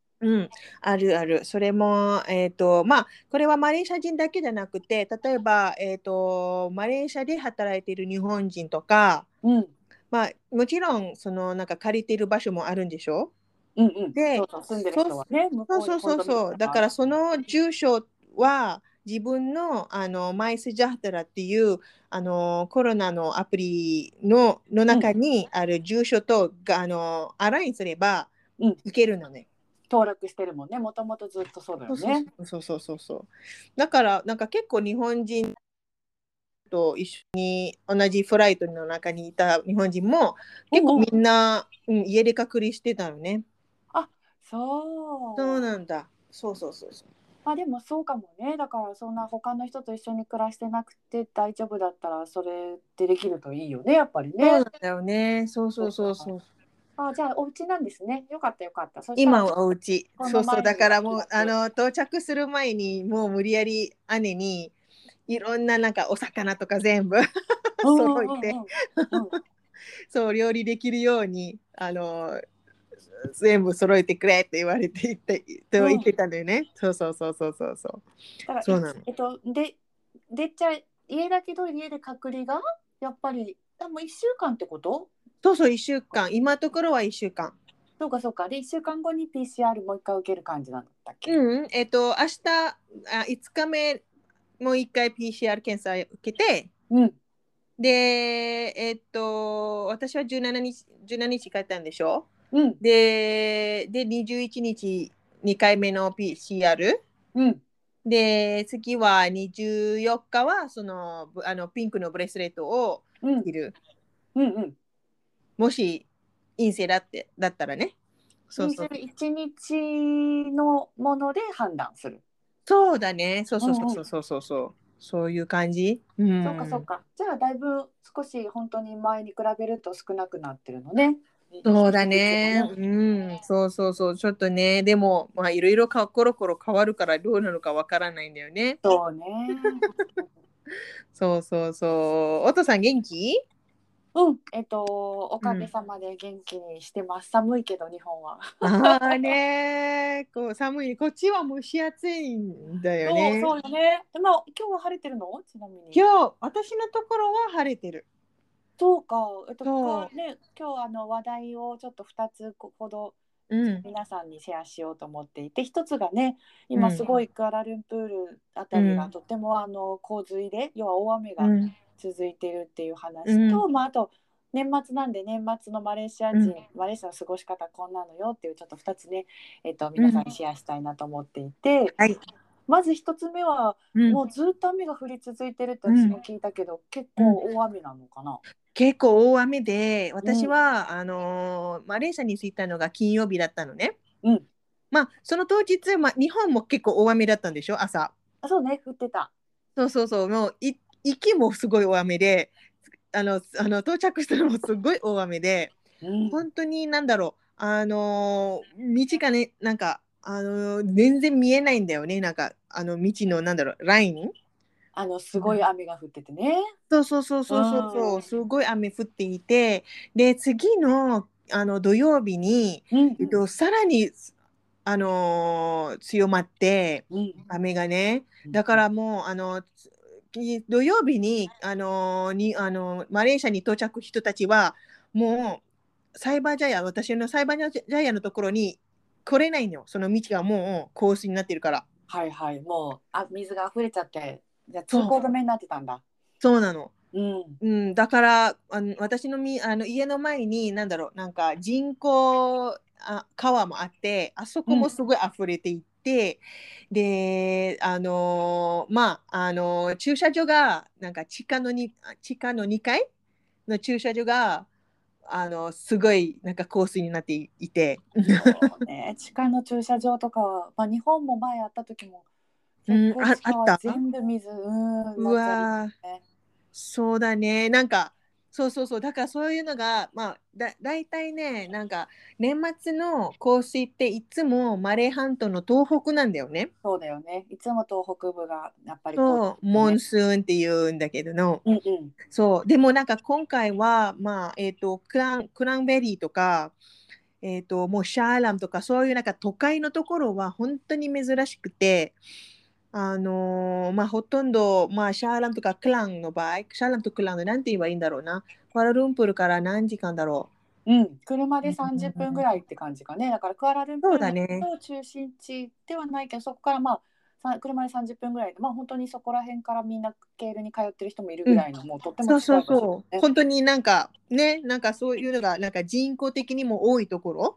あるある。それも、えっ、と、まあ、これはマレーシア人だけじゃなくて、例えば、えっ、と、マレーシアで働いている日本人とか、うんまあ、もちろん、その、なんか借りている場所もあるんでしょ？うんうん。でそうそう住んでる人はね。そうそうそうそう。だから、その住所は、自分の、あの、マイスジャータラっていう、あの、コロナのアプリの、の中にある住所と、があの、アラインすれば、うんいけるのね。登録してるもんね。もともとずっとそうだよね。そうそうそうそう。だから、なんか結構日本人と一緒に同じフライトの中にいた日本人も結構みんな、うん、家で隔離してたのね。そう。そうなんだ。そうそうそうそう。まあでもそうかもねだからそんな他の人と一緒に暮らしてなくて大丈夫だったらそれでできるといいよねやっぱりねそうなんだよね。そうそうそうそう。あじゃあお家なんですね。よかったよかった。今はお家。そうそう。だからもうあの到着する前にもう無理やり姉にいろんななんかお魚とか全部揃えてうんうん。うんうん。そう料理できるようにあの全部揃えてくれって言われて言ってと言ってたんだよね、そうそうそうそうそうそう。そうなの。えっとででっちゃ家だけど家で隔離がやっぱりあもう1週間ってこと？そうそう1週間。今のところは1週間。そうかそうか。で1週間後に PCR もう一回受ける感じなんだっけ、うん。えっと明日あ5日目もう1回 PCR 検査受けて。うん、でえっと私は17日17日帰ったんでしょ？うん。でで21日2回目の PCR うん。で次は24日はそのぶあのピンクのブレスレットをうん。着る。うんうんもし陰性だってだったらね。そうそう。1日のもので判断する、そうだね。そうそうそうそうそうそう。そういう感じ、うん、そうかそうか。じゃあだいぶ少し本当に前に比べると少なくなってるのね。そうだね。うん、そうそうそう、ちょっとね、でも、まあ、いろいろかコロコロ変わるから、どうなのかわからないんだよね。そうね。そうそうそう。お父さん元気？うん。えっとおかげさまで元気にしてます、寒いけど日本は。ああね こう寒い。こっちは蒸し暑いんだよね。そうそうよね。でまあ今日は晴れてるの？ちなみに。今日、私のところは晴れてる。そうか。えっとね今日あの話題をちょっと2つほどうん。皆さんにシェアしようと思っていて一つがね今うん。すごいクアラルンプールあたりうんがとてもあの洪水で要は大雨がうん続いているっていう話と、まあ、あと年末なんで年末のマレーシア人、うんマレーシアの過ごし方こんなのよっていうちょっと2つね、えっと皆さんにシェアしたいなと思っていて、はい。まず1つ目はうんもうずっと雨が降り続いてるって私も聞いたけど、結構大雨なのかな？結構大雨で、私は、あのーマレーシアに着いたのが金曜日だったのね。うんまあ、その当日、まあ、日本も結構大雨だったんでしょ、朝。あそうね降ってた。そうそうそう、もうい行きもすごい大雨で、あのあの到着したのもすごい大雨で、うん。本当になんだろう、あのー道がね、なんか、あのー全然見えないんだよね、なんか、あの道のなんだろう、ライン？あのすごい雨が降っててね。そうそうそうそうそうそうう、ん。すごい雨降っていて、で、次のあの土曜日に、うんえっと、さらに、あのー強まって、うん。雨がね、だからもう、あの、つ土曜日に、あのに、あの、マレーシアに到着人たちは、もう、サイバージャイアン、私のサイバージャイアンのところに来れないのよ。その道がもうコースになってるから。はいはいもうあ水が溢れちゃってじゃ通行止めになってたんだ。そうなの。うんうん、だからあの私のみあの家の前に何だろうなんか人工あ川もあってあそこもすごい溢れていって、であのーまああのー駐車場がなんか地下のに地下の2階の駐車場があのすごいなんかコースになっていいて、ね。地下の駐車場とかは、まあ、日本も前あった時もうん結構地下はああった全部水うんうわそうだね。なんか、そうそうそう。だからそういうのが、まあ、だ大体ね、なんか、年末の降水っていつもマレー半島の東北なんだよね。そうだよねいつも東北部がやっぱりそう、モンねスーンっていうんだけどの。うんうんそう。でもなんか今回は、まあ、えっ、と、クラン、クランベリーとか、えっ、と、もうシャーラムとか、そういうなんか都会のところは本当に珍しくて、あのーまあ、ほとんど、まあ、シャーラムとかクランの場合、シャーラムとクランのなんて言えばいいんだろうな。クアラルンプールから何時間だろうん、車で30分ぐらいって感じかね。だからクアラルンプールの中心地ではないけど、そこからまあさ車で30分ぐらいで、まあ本当にそこら辺からみんなケールに通ってる人もいるぐらいの、もうとってう。そうも近いう場所そそう。ね本当になんか、ね、なんかそういうのが、なんか人口的にも多いところ。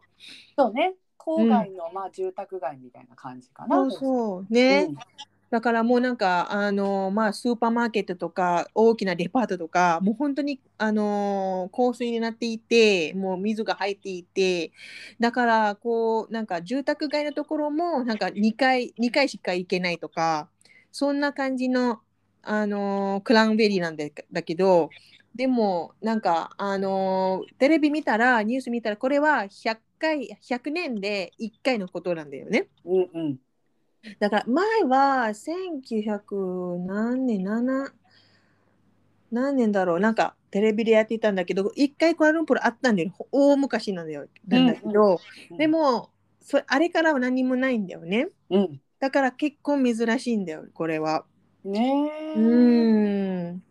そうね。郊外のまあ住宅街みたいな感じかな。そうそう。ね。うんだからもうなんかあの、まあ、スーパーマーケットとか大きなデパートとかもう本当にあの香水になっていてもう水が入っていてだからこうなんか住宅街のところもなんか2回 ,2 回しか行けないとかそんな感じのあのクラウンベリーなんだだけどでもなんかあのテレビ見たらニュース見たらこれは100回100年で1回のことなんだよね。うんうん。だから前は1900何年7何年だろうなんかテレビでやっていたんだけど一回クアラルンプールあったんだよ大昔なんだよなんだけど、うんで、もそあれからは何もないんだよねうん。だから結構珍しいんだよこれはねえ。うーん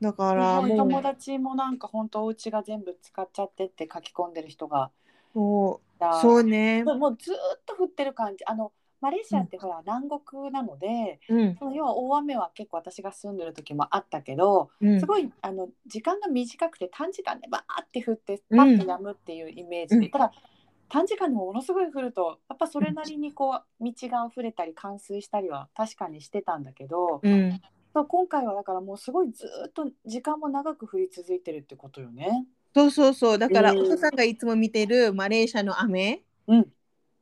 だからもう。友達もなんか本当お家が全部使っちゃってって書き込んでる人が。そう。そうね。もうもうずーっと降ってる感じ。あのマレーシアってほら南国なので、うん。その要は大雨は結構私が住んでる時もあったけど、うん。すごいあの時間が短くて短時間でバーって降ってうんパッと止むっていうイメージで、うん。ただ短時間でもものすごい降るとやっぱそれなりにこう道が溢れたり冠水したりは確かにしてたんだけど、うんそう今回はだからもうすごいずーっと時間も長く降り続いてるってことよね。そうそうそう。だからうん。お父さんがいつも見てるマレーシアの雨うん。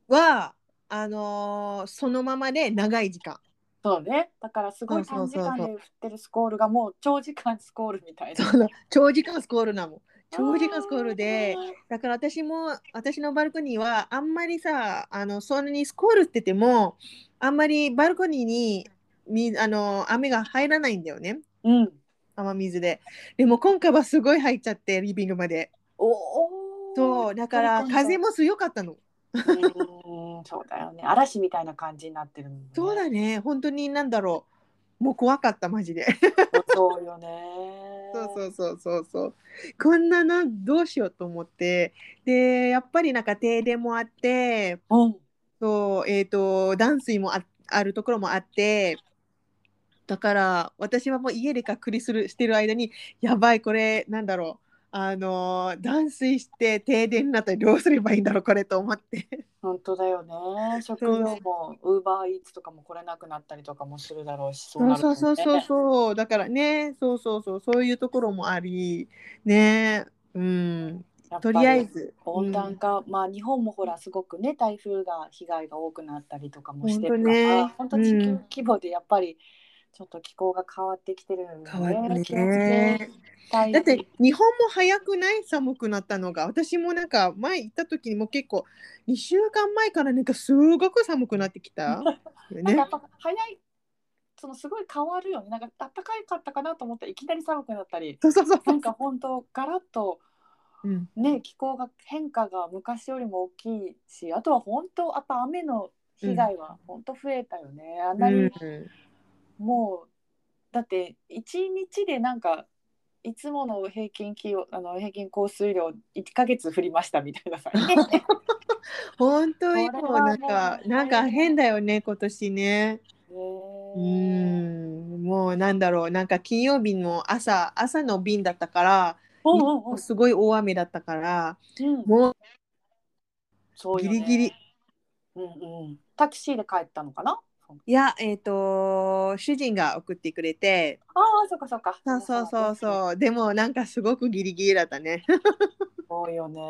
はあのーそのままで長い時間。そうね。だからすごい短時間で降ってるスコールがもう長時間スコールみたいな。長時間スコールなもん長時間スコールでだから私も私のバルコニーはあんまりさあのそんなにスコールって言ってもあんまりバルコニーにみあの雨が入らないんだよねうん。雨水ででも今回はすごい入っちゃってリビングまでおお。そうだから風も強かったのうんそうだよね。嵐みたいな感じになってるね。そうだね本当になんだろうもう怖かったマジでそうよね。そうそうそうそうそうこんななどうしようと思ってでやっぱりなんか停電もあってうん。そうえっ、と断水もああるところもあってだから私はもう家で隔離するしてる間にやばいこれなんだろう。あのー断水して停電になったらどうすればいいんだろうこれと思って。本当だよね。食料もウーバーイーツとかも来れなくなったりとかもするだろうし、そうそうそうそううそう。だからねそうそうそうそういうところもありね。うん。とりあえず温暖化、まあ日本もほらすごくね台風が被害が多くなったりとかもしてるから、本本当,、当ね地球うん規模でやっぱりちょっと気候が変わってきてる変わるね。だって日本も早くない？寒くなったのが。私もなんか前行った時にも結構2週間前からなんかすごく寒くなってきた。よ なんかやねっ。ぱ早いそのすごい変わるよねなんか暖かいかったかなと思ったらいきなり寒くなったりそうそうそうなんか本当ガラッとうん。ね気候が変化が昔よりも大きいしあとは本当やっぱ雨の被害は本当増えたよね、あんなにうんもうだって1日でなんかいつもの平均気温あの平均降水量1ヶ月降りましたみたいなさ。本当よこれはもうなんかなんか変。だよね今年ね。うねん。もうなんだろうなんか金曜日の朝朝の便だったからうんうすごい大雨だったからうん。もうそうよね。ギリギリ。うんうん、タクシーで帰ったのかな？いやえっ、と主人が送ってくれて。ああそうかそうか。そうそうそうう。そうでもなんかすごくギリギリだったね。そうよね。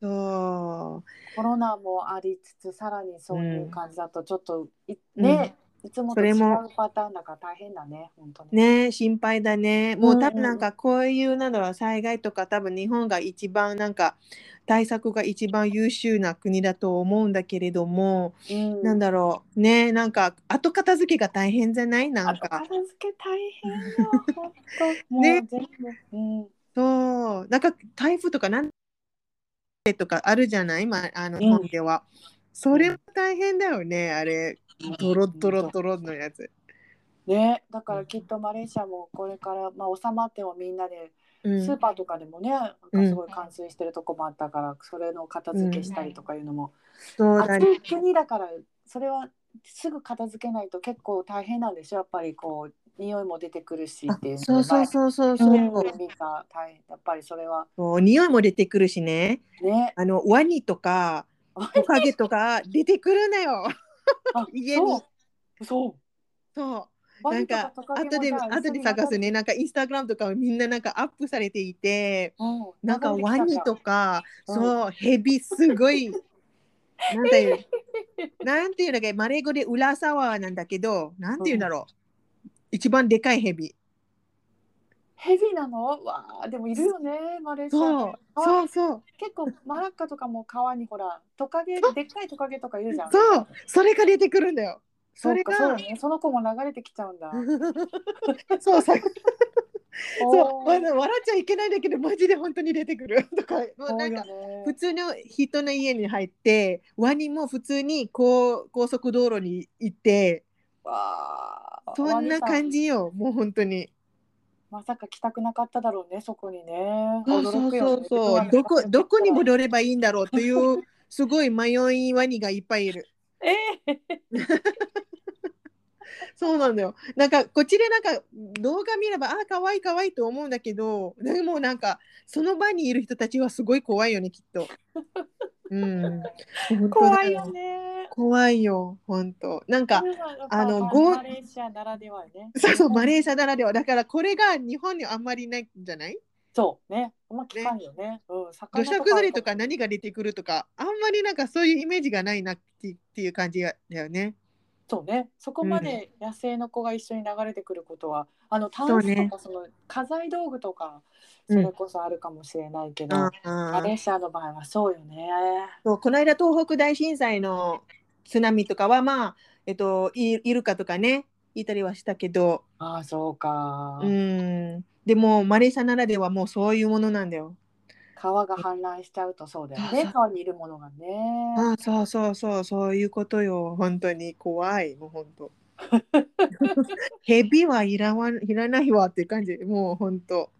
そう。コロナもありつつさらにそういう感じだとちょっとい、うん。ね、いつもと違うそれも。パターンだから大変だね本当に。ね心配だね。もうんう多分なんかこういうなんだろう災害とか多分日本が一番なんか対策が一番優秀な国だと思うんだけれども、うん。なんだろうねなんか後片付けが大変じゃない？なん後か片付け大変よ本当。ね。うん。そう。なんか台風とかなんとかあるじゃない、まあ、あのん。日本では、それも大変だよねあれドロドロドロのやつ。ね、だからきっとマレーシアもこれから、まあ、収まってもみんなでうん。スーパーとかでもね、なんかすごい冠水してるとこもあったから、それの片付けしたりとかいうのも、暑そうだね。い国だからそれはすぐ片付けないと結構大変なんでしょやっぱりこう匂いも出てくるしっていうそうそうそうそうそう、うん。海が大変やっぱりそれは。そう匂いも出てくるしね。ね。あのワニとかトカゲとか出てくるなよ。あ 家に。そう。そう。なんか後で後で探すね。なんかインスタグラムとかみんななんかアップされていてうん。なんかワニとかうん。そうヘビすごい。なんていうなんていうんだっけマレー語で浦沢なんだけどなんていうんだろう、一番でかいヘビヘビなの？わあでもいるよねマレーシアそうあそうそう。結構マラッカとかも川にほらトカゲでっかいトカゲとかいるじゃん。そうそれが出てくるんだよ。それそっかそうね。その子も流れてきちゃうんだ。そう そうそう笑っちゃいけないんだけどマジで本当に出てくる。とかもうなんか普通の人の家に入ってワニも普通に高高速道路に行ってわあそんな感じよもう本当にまさか来たくなかっただろうねそこにね。そうそうそうそう。どこどこに戻ればいいんだろうっていうすごい迷いワニがいっぱいいる。ええ。そうなんだよ。なんかこっちでなんか動画見ればあ可愛い可愛いと思うんだけどでもなんかその場にいる人たちはすごい怖いよねきっとうん。怖いよね。怖いよ本当。なんかあのマゴーマレーシアならではね。そうそう、マレーシアならでは。だからこれが日本にあんまりないんじゃない？そうね。あんま聞かんよね。うん魚土砂崩れとか何が出てくるとか、あんまりなんかそういうイメージがないなってっていう感じだよね。そうね。そこまで野生の子が一緒に流れてくることは、あのタンスとかその家財道具とかうん。それこそあるかもしれないけど、あマレーシアの場合はそうよね。そうこの間東北大震災の津波とかはまあ、えっと、イイルカとかね、いたりはしたけど、ああそうか、うん。でもマレーシアならではもうそういうものなんだよ。川が氾濫しちゃうとそうだよね。川にいるものがね。あそうそうそう、そういうことよ。本当に。怖い。もう本当。ヘビはいらわいらないわっていう感じ。もう本当。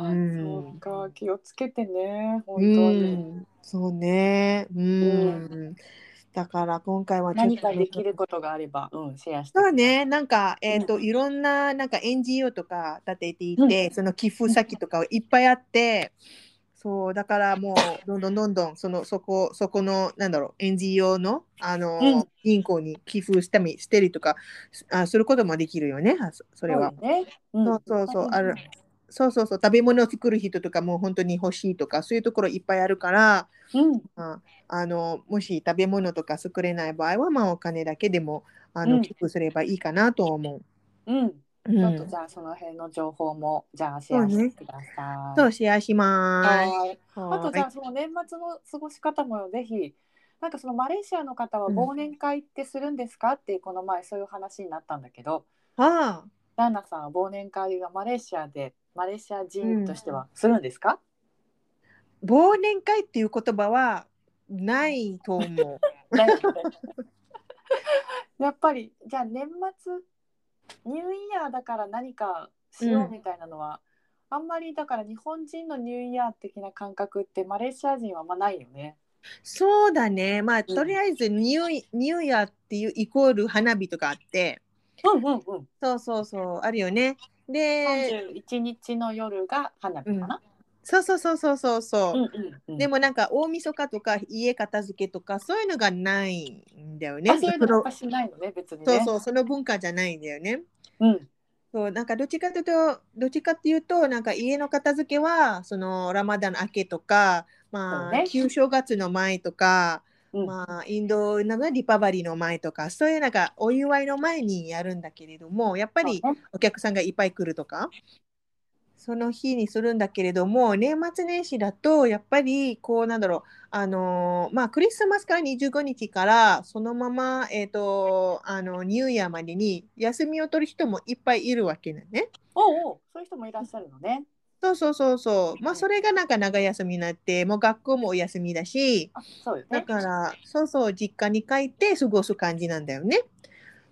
うんそうか気をつけてね本当うに、ん、そうね。うん。だから今回は何かできることがあれば、うん、シェアしてそうね、なんか、えっ、と、いろんな、なんか NGO とか立てていて、その寄付先とかいっぱいあって、そう、だからもう、どんどんどんどん、その、そこ、そこの、なんだろう、NGO の、あの、うん。銀行に寄付したり、してりとか、あすることもできるよね、あそそれは。そうよね、うん。そうそうそう、ある。そうそうそう、食べ物を作る人とかも本当に欲しいとか、そういうところいっぱいあるから、うん。ああのもし食べ物とか作れない場合は、まあ、お金だけでもあの、うん。寄付すればいいかなと思う。ん。う。ちょっとうんじゃあその辺の情報もじゃあシェアしてください。そう、シェアしまはいす。あとじゃはあその年末の過ごし方もぜひなんかそのマレーシアの方はうん忘年会ってするんですか？っていうこの前そういう話になったんだけど、い。ああ、ダンナさんは忘年会はマレーシアでマレーシア人としてはするんですか？忘年会っていう言葉はないと思う。やっぱりじゃあ年末ニューイヤーだから何かしようみたいなのは、あんまりだから日本人のニューイヤー的な感覚ってマレーシア人はあんまないよね。そうだね。まあ、とりあえずニュー、ニューイヤーっていうイコール花火とかあって、うんうんうん。そうそうそう、あるよね。で、31日の夜が花火かな。そうそうそうそうそうそう。うんうんうんでもなんか大晦日とか家片付けとかそういうのがないんだよね。あそういうのしないのね別にね。そうそうその文化じゃないんだよね。うんそうなんかどっちかというとどっちかっていうとなんか家の片付けはそのラマダン明けとか、まあ、ね旧正月の前とか、うんまあ、インドなのリパバリーの前とかそういうなんかお祝いの前にやるんだけれどもやっぱりお客さんがいっぱい来るとか？その日にするんだけれども年末年始だとやっぱりこうなんだろうあのーまあクリスマスから25日からそのままえっ、とあのニューイヤーまでに休みを取る人もいっぱいいるわけだね。おうおうそういう人もいらっしゃるのね。そうそうそうそう。まあそれがなんか長休みになってもう学校もお休みだしあそうよだね。からそうそう実家に帰って過ごす感じなんだよね。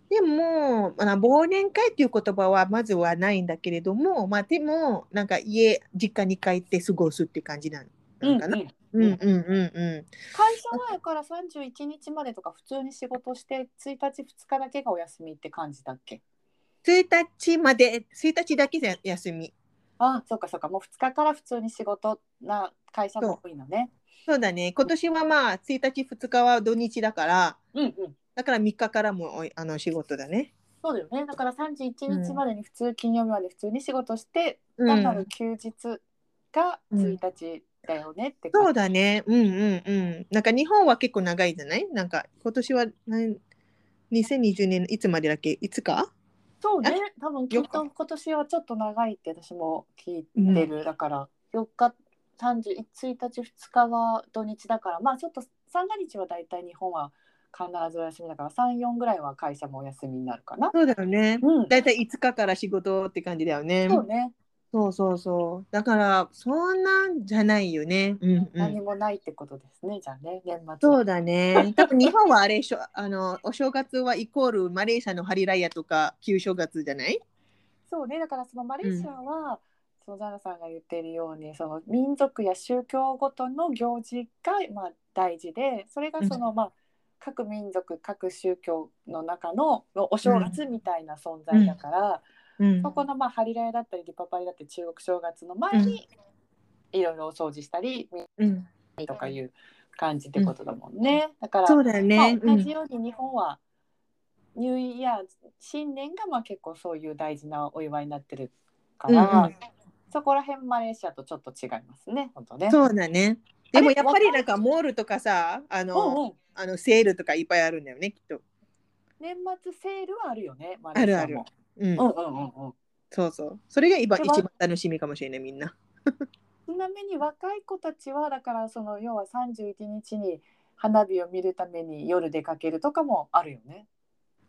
でも、まあ、忘年会っていう言葉はまずはないんだけれども、まあでも、なんか家、実家に帰って過ごすって感じなのかな。うんうんうんうんうんうん。会社前から31日までとか普通に仕事して1日2日だけがお休みって感じだっけ？1日まで、1日だけで休み。あそうかそうかもう2日から普通に仕事な会社も多いのね。そうだね。今年はまあ、1日、2日は土日だから、うんうん。だから3日からもあの仕事だね。そうだよね。だから31うん日までに普通、金曜日まで普通に仕事して、うん単なる休日がうん1日だよねってそう感じ。だね。うんうんうん。なんか日本は結構長いじゃない？なんか今年はなん2020年いつまでだっけ？いつか？そうね。多分今年はちょっと長いって私も聞いてる。だから4日、31日、2日は土日だから、まあちょっと三が日はだいたい日本は必ずお休みだから、3、4ぐらいは会社もお休みになるかな。そうだよね。うん。だいたい5日から仕事って感じだよね。そうね。そうそうそう。だからそんなんじゃないよね。うんうん。何もないってことですね。じゃあね、年末。そうだね。多分日本はあれしょ あのお正月はイコールマレーシアのハリライヤとか旧正月じゃない？そうね、だからそのマレーシアは、そのジャナさんが言っているようにその民族や宗教ごとの行事がまあ大事でそれがその、まあ各民族各宗教の中のお正月みたいな存在だから、うんそこのまあハリラヤだったりリパパリだったり中国正月の前にいろいろお掃除したりうん。とかいう感じってことだもんね。だからそうだよね。まあ、うん同じように日本はニューイヤー新年がまあ結構そういう大事なお祝いになってるから、うんうんそこら辺マレーシアとちょっと違いますね本当ね。そうだね。でもやっぱりなんかモールとかさ、あの、うんうんあのセールとかいっぱいあるんだよね、きっと。年末セールはあるよね。あるあるうん。うんうんうんうん。そうそう。それが今一番楽しみかもしれない、みんな。ちなみに若い子たちはだからその要は31日に花火を見るために夜出かけるとかもあるよね。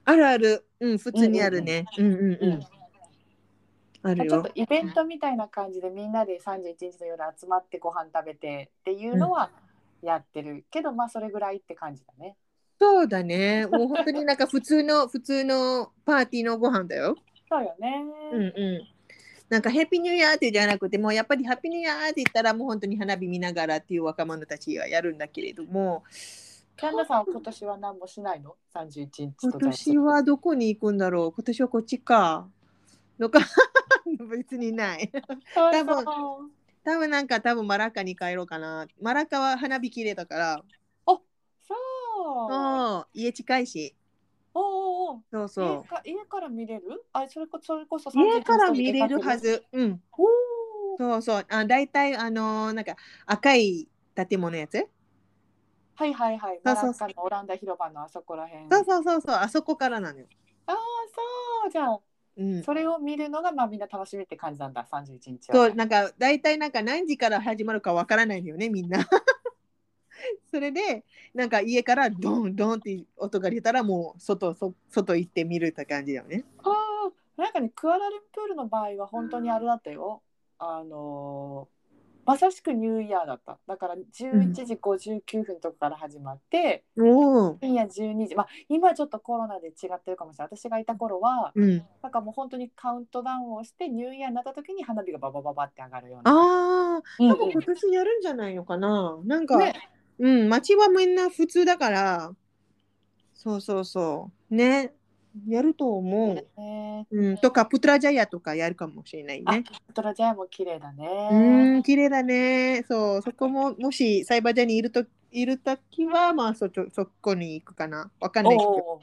あるある。うん、普通にあるね。うんうんううんん。あるよちょっと。イベントみたいな感じでみんなで31日の夜集まってご飯食べてっていうのはやってるけど、まあそれぐらいって感じだね。そうだね。もう本当になんか普通の、普通のパーティーのご飯だよ。そうよね。うんうん。なんか、ヘッピーニューイヤーってじゃなくて、もうやっぱりハッピーニューイヤーって言ったら、もう本当に花火見ながらっていう若者たちがやるんだけれども、キャンダさんは今年は何もしないの ?31 日今と年はどこに行くんだろう？今年はこっちか。どか 別にない。多多分多分なんか多分マラカに帰ろうかな。マラカは花火綺麗だから、そう。そう家近いし。おうおうおうそうそ家か家から見れる？あそれこそれこそう。家から見れるはず。ず。うん。おお。そうそう。あ大体あのーなんか赤い建物のやつ？はいはいはい。そうそうマラッカのオランダ広場のあそこら辺。そうそうそうそう。あそこからなのよ。ああそうじゃあうん。それを見るのがまあみんな楽しみって感じなんだ31日は。そう、なんか大体なんか何時から始まるかわからないよね、みんな。それで、なんか家からドンドンって音が出たらもう外そ外行ってみるって感じだよね。ああなんかねクアラルンプールの場合は本当にあれだったよ。あのーまさしくニューイヤーだった。だから11時59分とかから始まって、おお。深夜12時まあ今ちょっとコロナで違ってるかもしれない私がいた頃はうん。なんかもう本当にカウントダウンをしてニューイヤーになった時に花火がババババって上がるような。ああ、うん多分今年やるんじゃないのかな。なんか、ねうん、街はみんな普通だから、そうそうそう。ね、やると思う。ねうん、とか、プトラジャヤとかやるかもしれないね。トラジャヤも綺麗だうね。ん、綺麗だね。そう、そこも、もしサイバージャにいると、いるときは、まあ、そ、ちょそこに行くかな。わかんないけど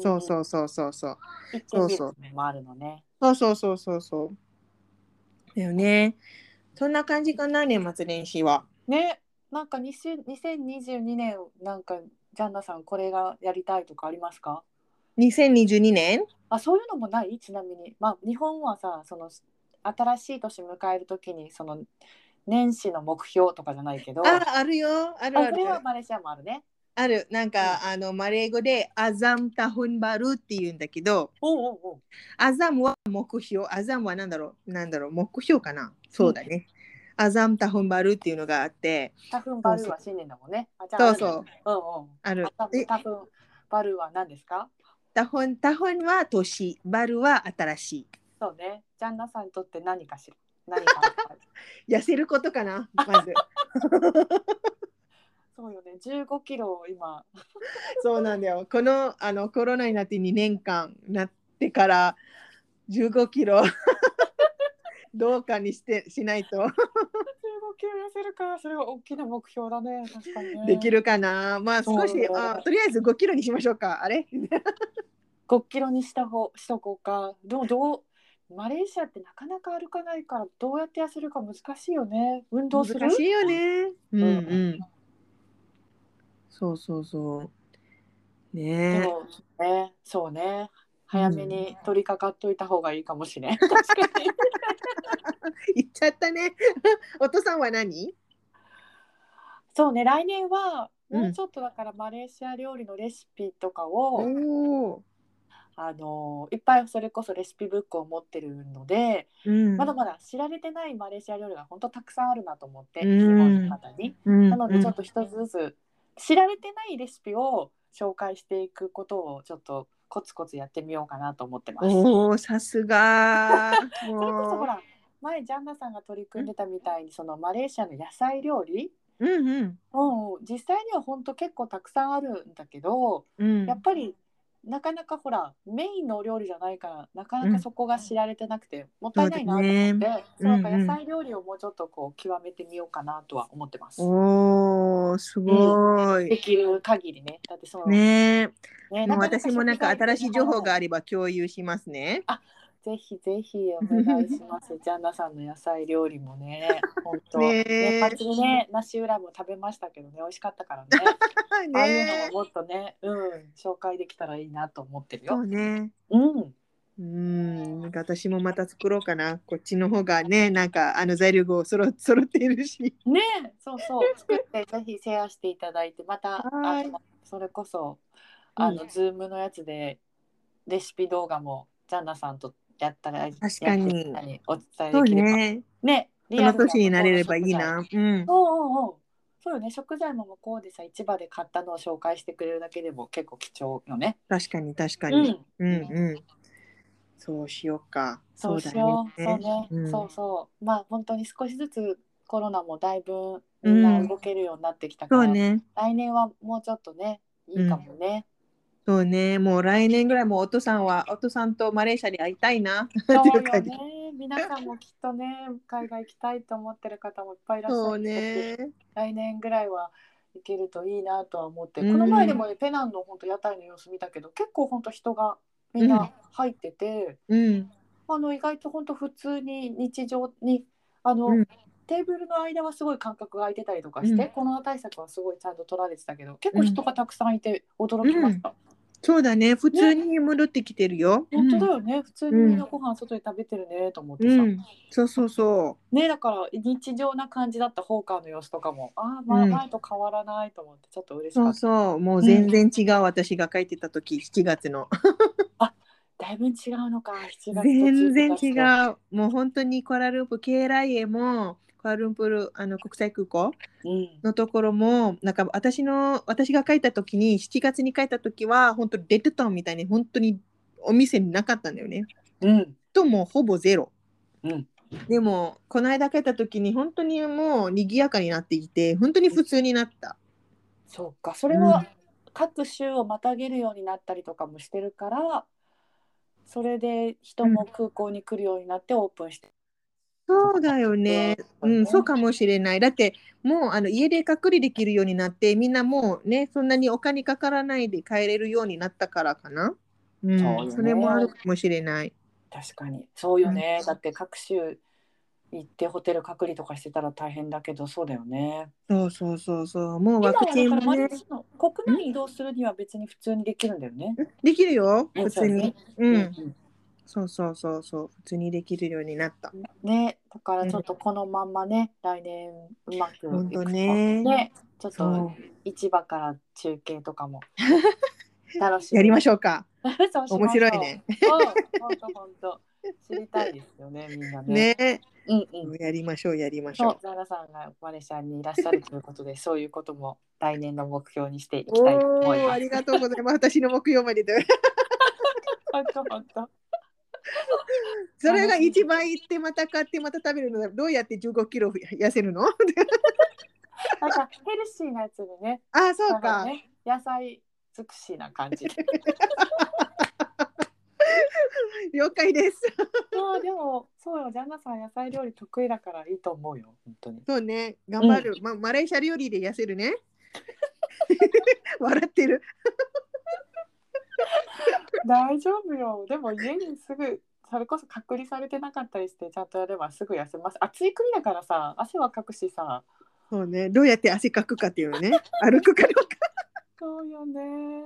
そうそうそうそうそう。そうそうのもあるのね。そうそうそうそうそう。だよね。そんな感じかな、年末年始は。ね、なんか20 2022年なんかジャンナさんこれがやりたいとかありますか？2022年あ、そういうのもない？ちなみに。まあ日本はさ、その新しい年迎えるときにその年始の目標とかじゃないけど、あ、あるよ。あるあるあそれ。はマレーシアもあるね。ある。なんか、あの、マレー語で、アザムタフンバルって言うんだけど、おうおう。アザムは目標。アザムは何だろう？なんだろう？目標かな？そうだね。アザムタフンバルっていうのがあって、タフンバルーは新年だもんね。そうそう。うんうん。ある。タフンバルーは何ですか？タフン、タフンは年、バルは新しい。そうね。ジャンナさんにとって何かしら。何か。痩せることかなまず。そうよね。15キロを今。そうなんだよ。このあのコロナになって2年間なってから15キロ どうかにしてしないと。15 5キロ痩せるかそれは大きな目標だね確かにねできるかなまあ少しあとりあえず5キロにしましょうかあれ？5キロにした方しとこうか。でもどうマレーシアってなかなか歩かないからどうやって痩せるか難しいよね。運動する？難しいよね。うんううん。んそうそうそう。ね。えそうねそうね。早めに取り掛かっといた方がいいかもしれん。確かに。言っちゃったね。お父さんは何？そうね来年はうん。もうちょっとだからマレーシア料理のレシピとかおを、おあのいっぱいそれこそレシピブックを持ってるので、うん。まだまだ知られてないマレーシア料理が本当たくさんあるなと思って、うん。日本の方に。うん。なのでちょっと一つずつ知られてないレシピを紹介していくことをちょっとコツコツやってみようかなと思ってます。おおさすが。それこそほら前ジャンナさんが取り組んでたみたいにそのマレーシアの野菜料理、うんうん。うん、実際には本当結構たくさんあるんだけど、うん。やっぱりなかなかほらメインのお料理じゃないからなかなかそこが知られてなくて、もったいないなと思ってそうだねそうなんかうんうん野菜料理をもうちょっとこう極めてみようかなとは思ってます。おおすごい、できる限りね。だってそのね。えもう私もなんか新しい情報があれば共有しますねぜひぜひお願いします。ジャンナさんの野菜料理もね、本当、ねえ。年末にね、梨浦も食べましたけどね、美味しかったからね。ああいうのももっとね、うん、紹介できたらいいなと思ってるよ。そう。ね。うん、うんなんか私もまた作ろうかな。こっちの方がねなんかあの材料がそろ揃っているし。ねえ、そうそう、作ってぜひシェアしていただいて、またはい。あのそれこそあの、うんズームのやつでレシピ動画もジャンナさんとやったら確かに。お伝えできれば。ね。ね、その年になれればいいな。うん。おうおうそう。よね。食材も向こうでさ市場で買ったのを紹介してくれるだけでも結構貴重よね。確かに確かに、うん、うんうん。そうしようか。そうしよう。だそうね、うん。そうそう。まあ本当に少しずつコロナもだいぶみんな動けるようになってきたから、そうね。来年はもうちょっとねいいかもね。そうね。もう来年ぐらいもうお父さんはお父さんとマレーシアで会いたいな。そうよね。皆さんもきっとね海外行きたいと思ってる方もいっぱいいらっしゃそうね。来年ぐらいは行けるといいなとは思って、うんこの前でもねペナンの本当屋台の様子見たけど結構本当人がみんな入ってて、うん。あの意外と本当普通に日常にあの、うん。テーブルの間はすごい間隔が空いてたりとかして、うん。コロナ対策はすごいちゃんと取られてたけど結構人がたくさんいて驚きました、そうだね。普通に戻ってきてるよ、本当だよね。普通にみんなご飯外で食べてるねと思ってさ、うん、うん、そうそう。そねだから日常な感じだったホーカーの様子とかもああ、まあうん。前と変わらないと思ってちょっと嬉うそうしかった。そうもう全然違う、私が書いてた時7月の。だいぶ違うのか。7月と全然11違う。もう本当にコアラルンプ K ライエもコアラルンプルあの国際空港うん。のところもなんか私の私が書いた時に7月に書いた時は本当レッドタウンみたいに本当にお店になかったんだよね。うん。ともうほぼゼロ。うん。でもこの間書いた時に本当にもう賑やかになっていて本当に普通になった。そうか。それは各州をまたげるようになったりとかもしてるからそれで人も空港に来るようになってオープンして、そうだよね。ううんん、そうかもしれない。だって、もうあの家で隔離できるようになって、みんなもうね、そんなにお金かからないで帰れるようになったからかな。うん、そねそれもあるかもしれない。確かにそうよね、だって各州行ってホテル隔離とかしてたら大変だけどそうだよねそうそうそうそう。もう今ワクチンもね国内移動するには別に普通にできるんだよね、できるよ、うん普通に。う、うんそうそうそうそう、普通にできるようになった。ねだからちょっとこのまんまね、来年うまくいくねね。ちょっそとう。市場から中継とかも。楽しみ。やりましょうか。面白いね。うんほんとほんと。知りたいですよね みんなね。ね、うんうん。やりましょう、やりましょそうザラさんがマレーシアにいらっしゃるということでそういうことも来年の目標にしていきう。たいと思います。ありがとうございます。私の木曜までで。ほんとほんと それが一番行ってまた買ってまた食べるのだどうやって15キロ痩せるの？なんかヘルシーなやつでねあそうかね野菜尽くしな感じで 了解です。まあでもそうよジャンナさん野菜料理得意だからいいと思うよ本当に。そうね、頑張る。まあ、マレーシア料理で痩せるね。笑ってる。大丈夫よでも家にすぐそれこそ隔離されてなかったりしてちゃんとやればすぐ痩せます暑い国だからさ汗はかくしさそうね、どうやって汗かくかっていうのね。歩くかどうか。そうよね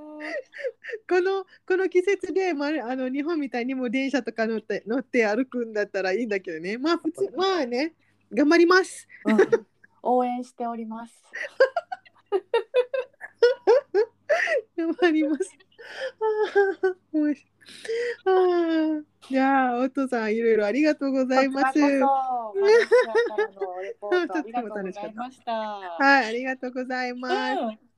このこの季節で、まあ、あの日本みたいにもう電車とか乗って乗って歩くんだったらいいんだけどね。まあ普通まあね頑張ります。うん応援しております 頑張ります。あじゃあお父さんいろいろありがとうございます。こ ちらことうございました。はいありがとうございます。うん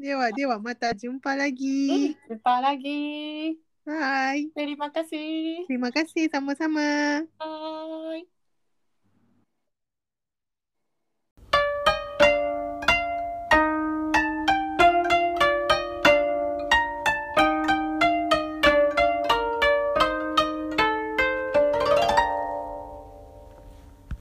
ではではまたジュンパラギスパラギー。はい。Terima kasih. Terima kasih sama-sama. Bye.